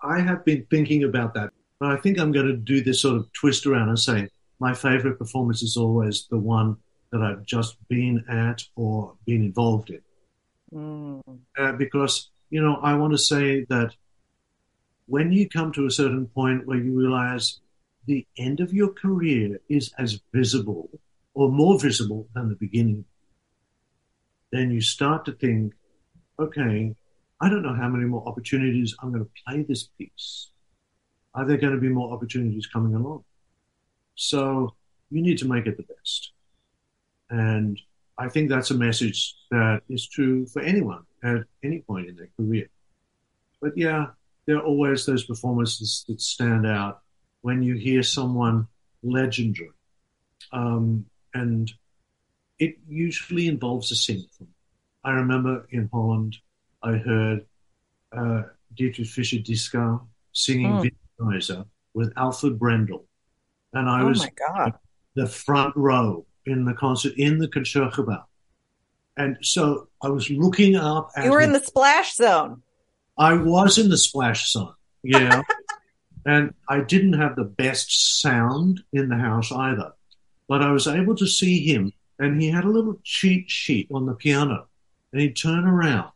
I have been thinking about that. But I think I'm going to do this sort of twist around and say my favorite performance is always the one that I've just been at or been involved in. Mm. Uh, because, you know, I want to say that when you come to a certain point where you realize the end of your career is as visible or more visible than the beginning, then you start to think, okay, I don't know how many more opportunities I'm going to play this piece. Are there going to be more opportunities coming along? So you need to make it the best. And I think that's a message that is true for anyone at any point in their career. But yeah, there are always those performances that stand out when you hear someone legendary. Um, and it usually involves a sing. I remember in Holland, I heard uh, Dietrich Fischer-Dieskau singing oh. with Alfred Brendel. And I oh was my God. the front row in the concert in the Concertgebouw. And so I was looking up. you were in the splash zone. I was in the splash zone. Yeah. [LAUGHS] and I didn't have the best sound in the house either, but I was able to see him and he had a little cheat sheet on the piano and he'd turn around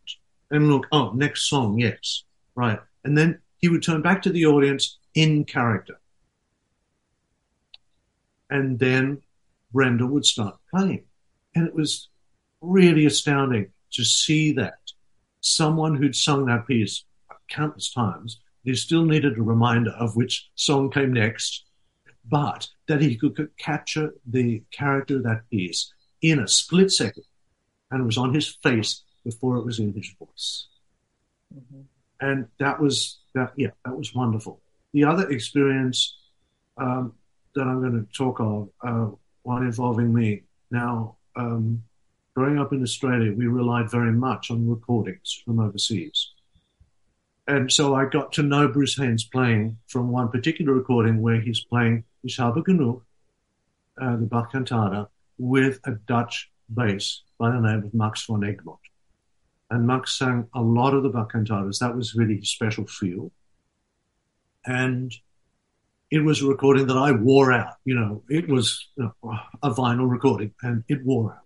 and look, oh, next song. Yes. Right. And then he would turn back to the audience in character. And then Brenda would start playing. And it was really astounding to see that someone who'd sung that piece countless times, he still needed a reminder of which song came next, but that he could, capture the character of that piece in a split second. And it was on his face before it was in his voice. Mm-hmm. And that was that, yeah, that was wonderful. The other experience um, that I'm going to talk of, uh, one involving me. Now, um, growing up in Australia, we relied very much on recordings from overseas. And so I got to know Bruce Haynes playing from one particular recording where he's playing Ich genug, uh, the Bach cantata, with a Dutch bass by the name of Max van Egmond. And Max sang a lot of the Bach cantatas. That was really his special field. And it was a recording that I wore out. You know, it was you know, a vinyl recording and it wore out.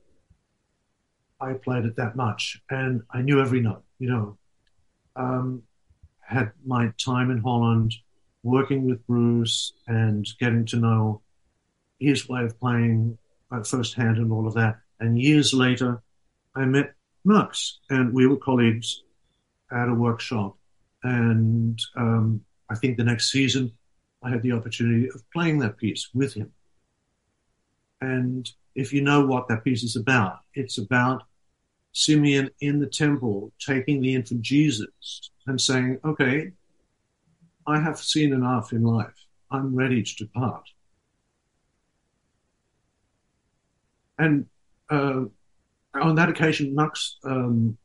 I played it that much and I knew every note, you know. Um, had my time in Holland working with Bruce and getting to know his way of playing firsthand and all of that. And years later, I met Max and we were colleagues at a workshop. And um, I think the next season, I had the opportunity of playing that piece with him. And if you know what that piece is about, it's about Simeon in the temple taking the infant Jesus and saying, okay, I have seen enough in life. I'm ready to depart. And uh, on that occasion, Max um,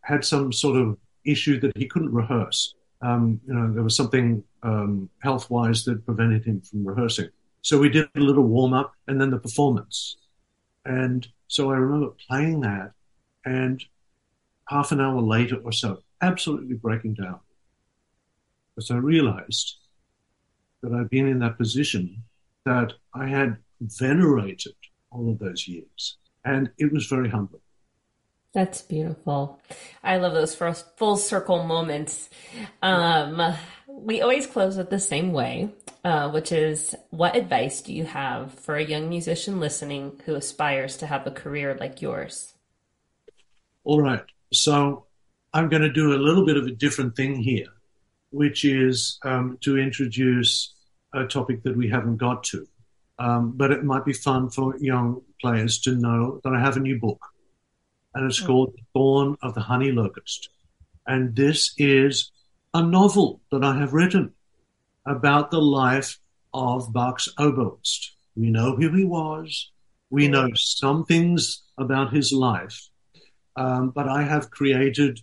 had some sort of issue that he couldn't rehearse. Um, you know, there was something um, health wise that prevented him from rehearsing. So we did a little warm up and then the performance. And so I remember playing that and half an hour later or so, absolutely breaking down. Because I realized that I'd been in that position that I had venerated all of those years. And it was very humbling. That's beautiful. I love those first full circle moments. Um, we always close it the same way, uh, which is what advice do you have for a young musician listening who aspires to have a career like yours? All right. So I'm going to do a little bit of a different thing here, which is um, to introduce a topic that we haven't got to. Um, but it might be fun for young players to know that I have a new book and it's mm. called Thorn of the Honey Locust. And this is a novel that I have written about the life of Bach's oboist. We know who he was. We know some things about his life, um, but I have created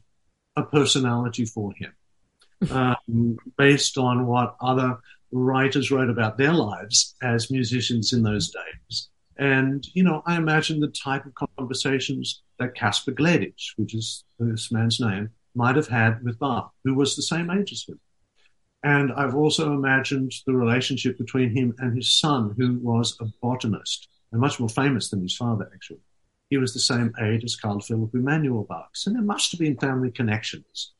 a personality for him um, based on what other writers wrote about their lives as musicians in those days. And, you know, I imagine the type of conversations that Caspar Gleditsch, which is this man's name, might have had with Bach, who was the same age as him. And I've also imagined the relationship between him and his son, who was a botanist and much more famous than his father, actually. He was the same age as Carl Philipp Emanuel Bach. So there must have been family connections.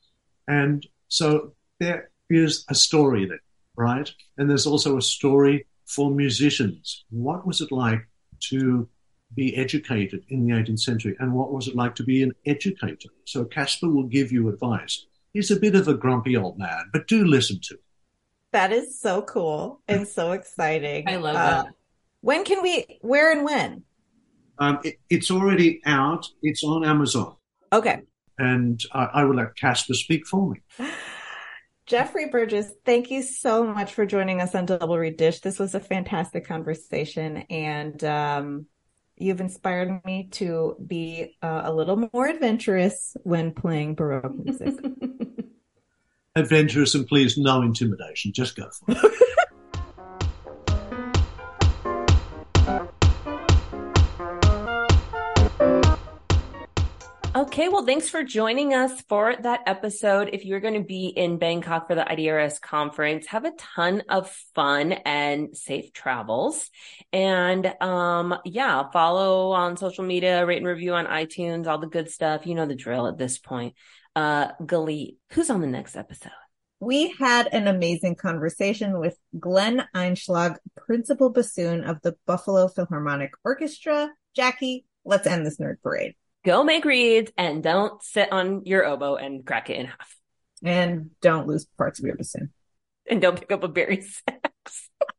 And so there is a story there, right? And there's also a story for musicians. What was it like to be educated in the 18th century and what was it like to be an educator. So Caspar will give you advice. He's a bit of a grumpy old man, but do listen to him. That is so cool and so exciting. I love uh, that. When can we, where and when? Um, it, it's already out. It's on Amazon. Okay. And I, I will let Caspar speak for me. [SIGHS] Geoffrey Burgess, thank you so much for joining us on Double Reed Dish. This was a fantastic conversation, and um, you've inspired me to be uh, a little more adventurous when playing Baroque music. [LAUGHS] [LAUGHS] Adventurous and please, no intimidation. Just go for it. [LAUGHS] Okay, well, thanks for joining us for that episode. If you're going to be in Bangkok for the IDRS conference, have a ton of fun and safe travels. And um, yeah, follow on social media, rate and review on iTunes, all the good stuff. You know the drill at this point. Uh, Galit, who's on the next episode? We had an amazing conversation with Glenn Einschlag, principal bassoon of the Buffalo Philharmonic Orchestra. Jackie, let's end this nerd parade go make reeds and don't sit on your oboe and crack it in half. And don't lose parts of your bassoon. And don't pick up a bari sax. [LAUGHS]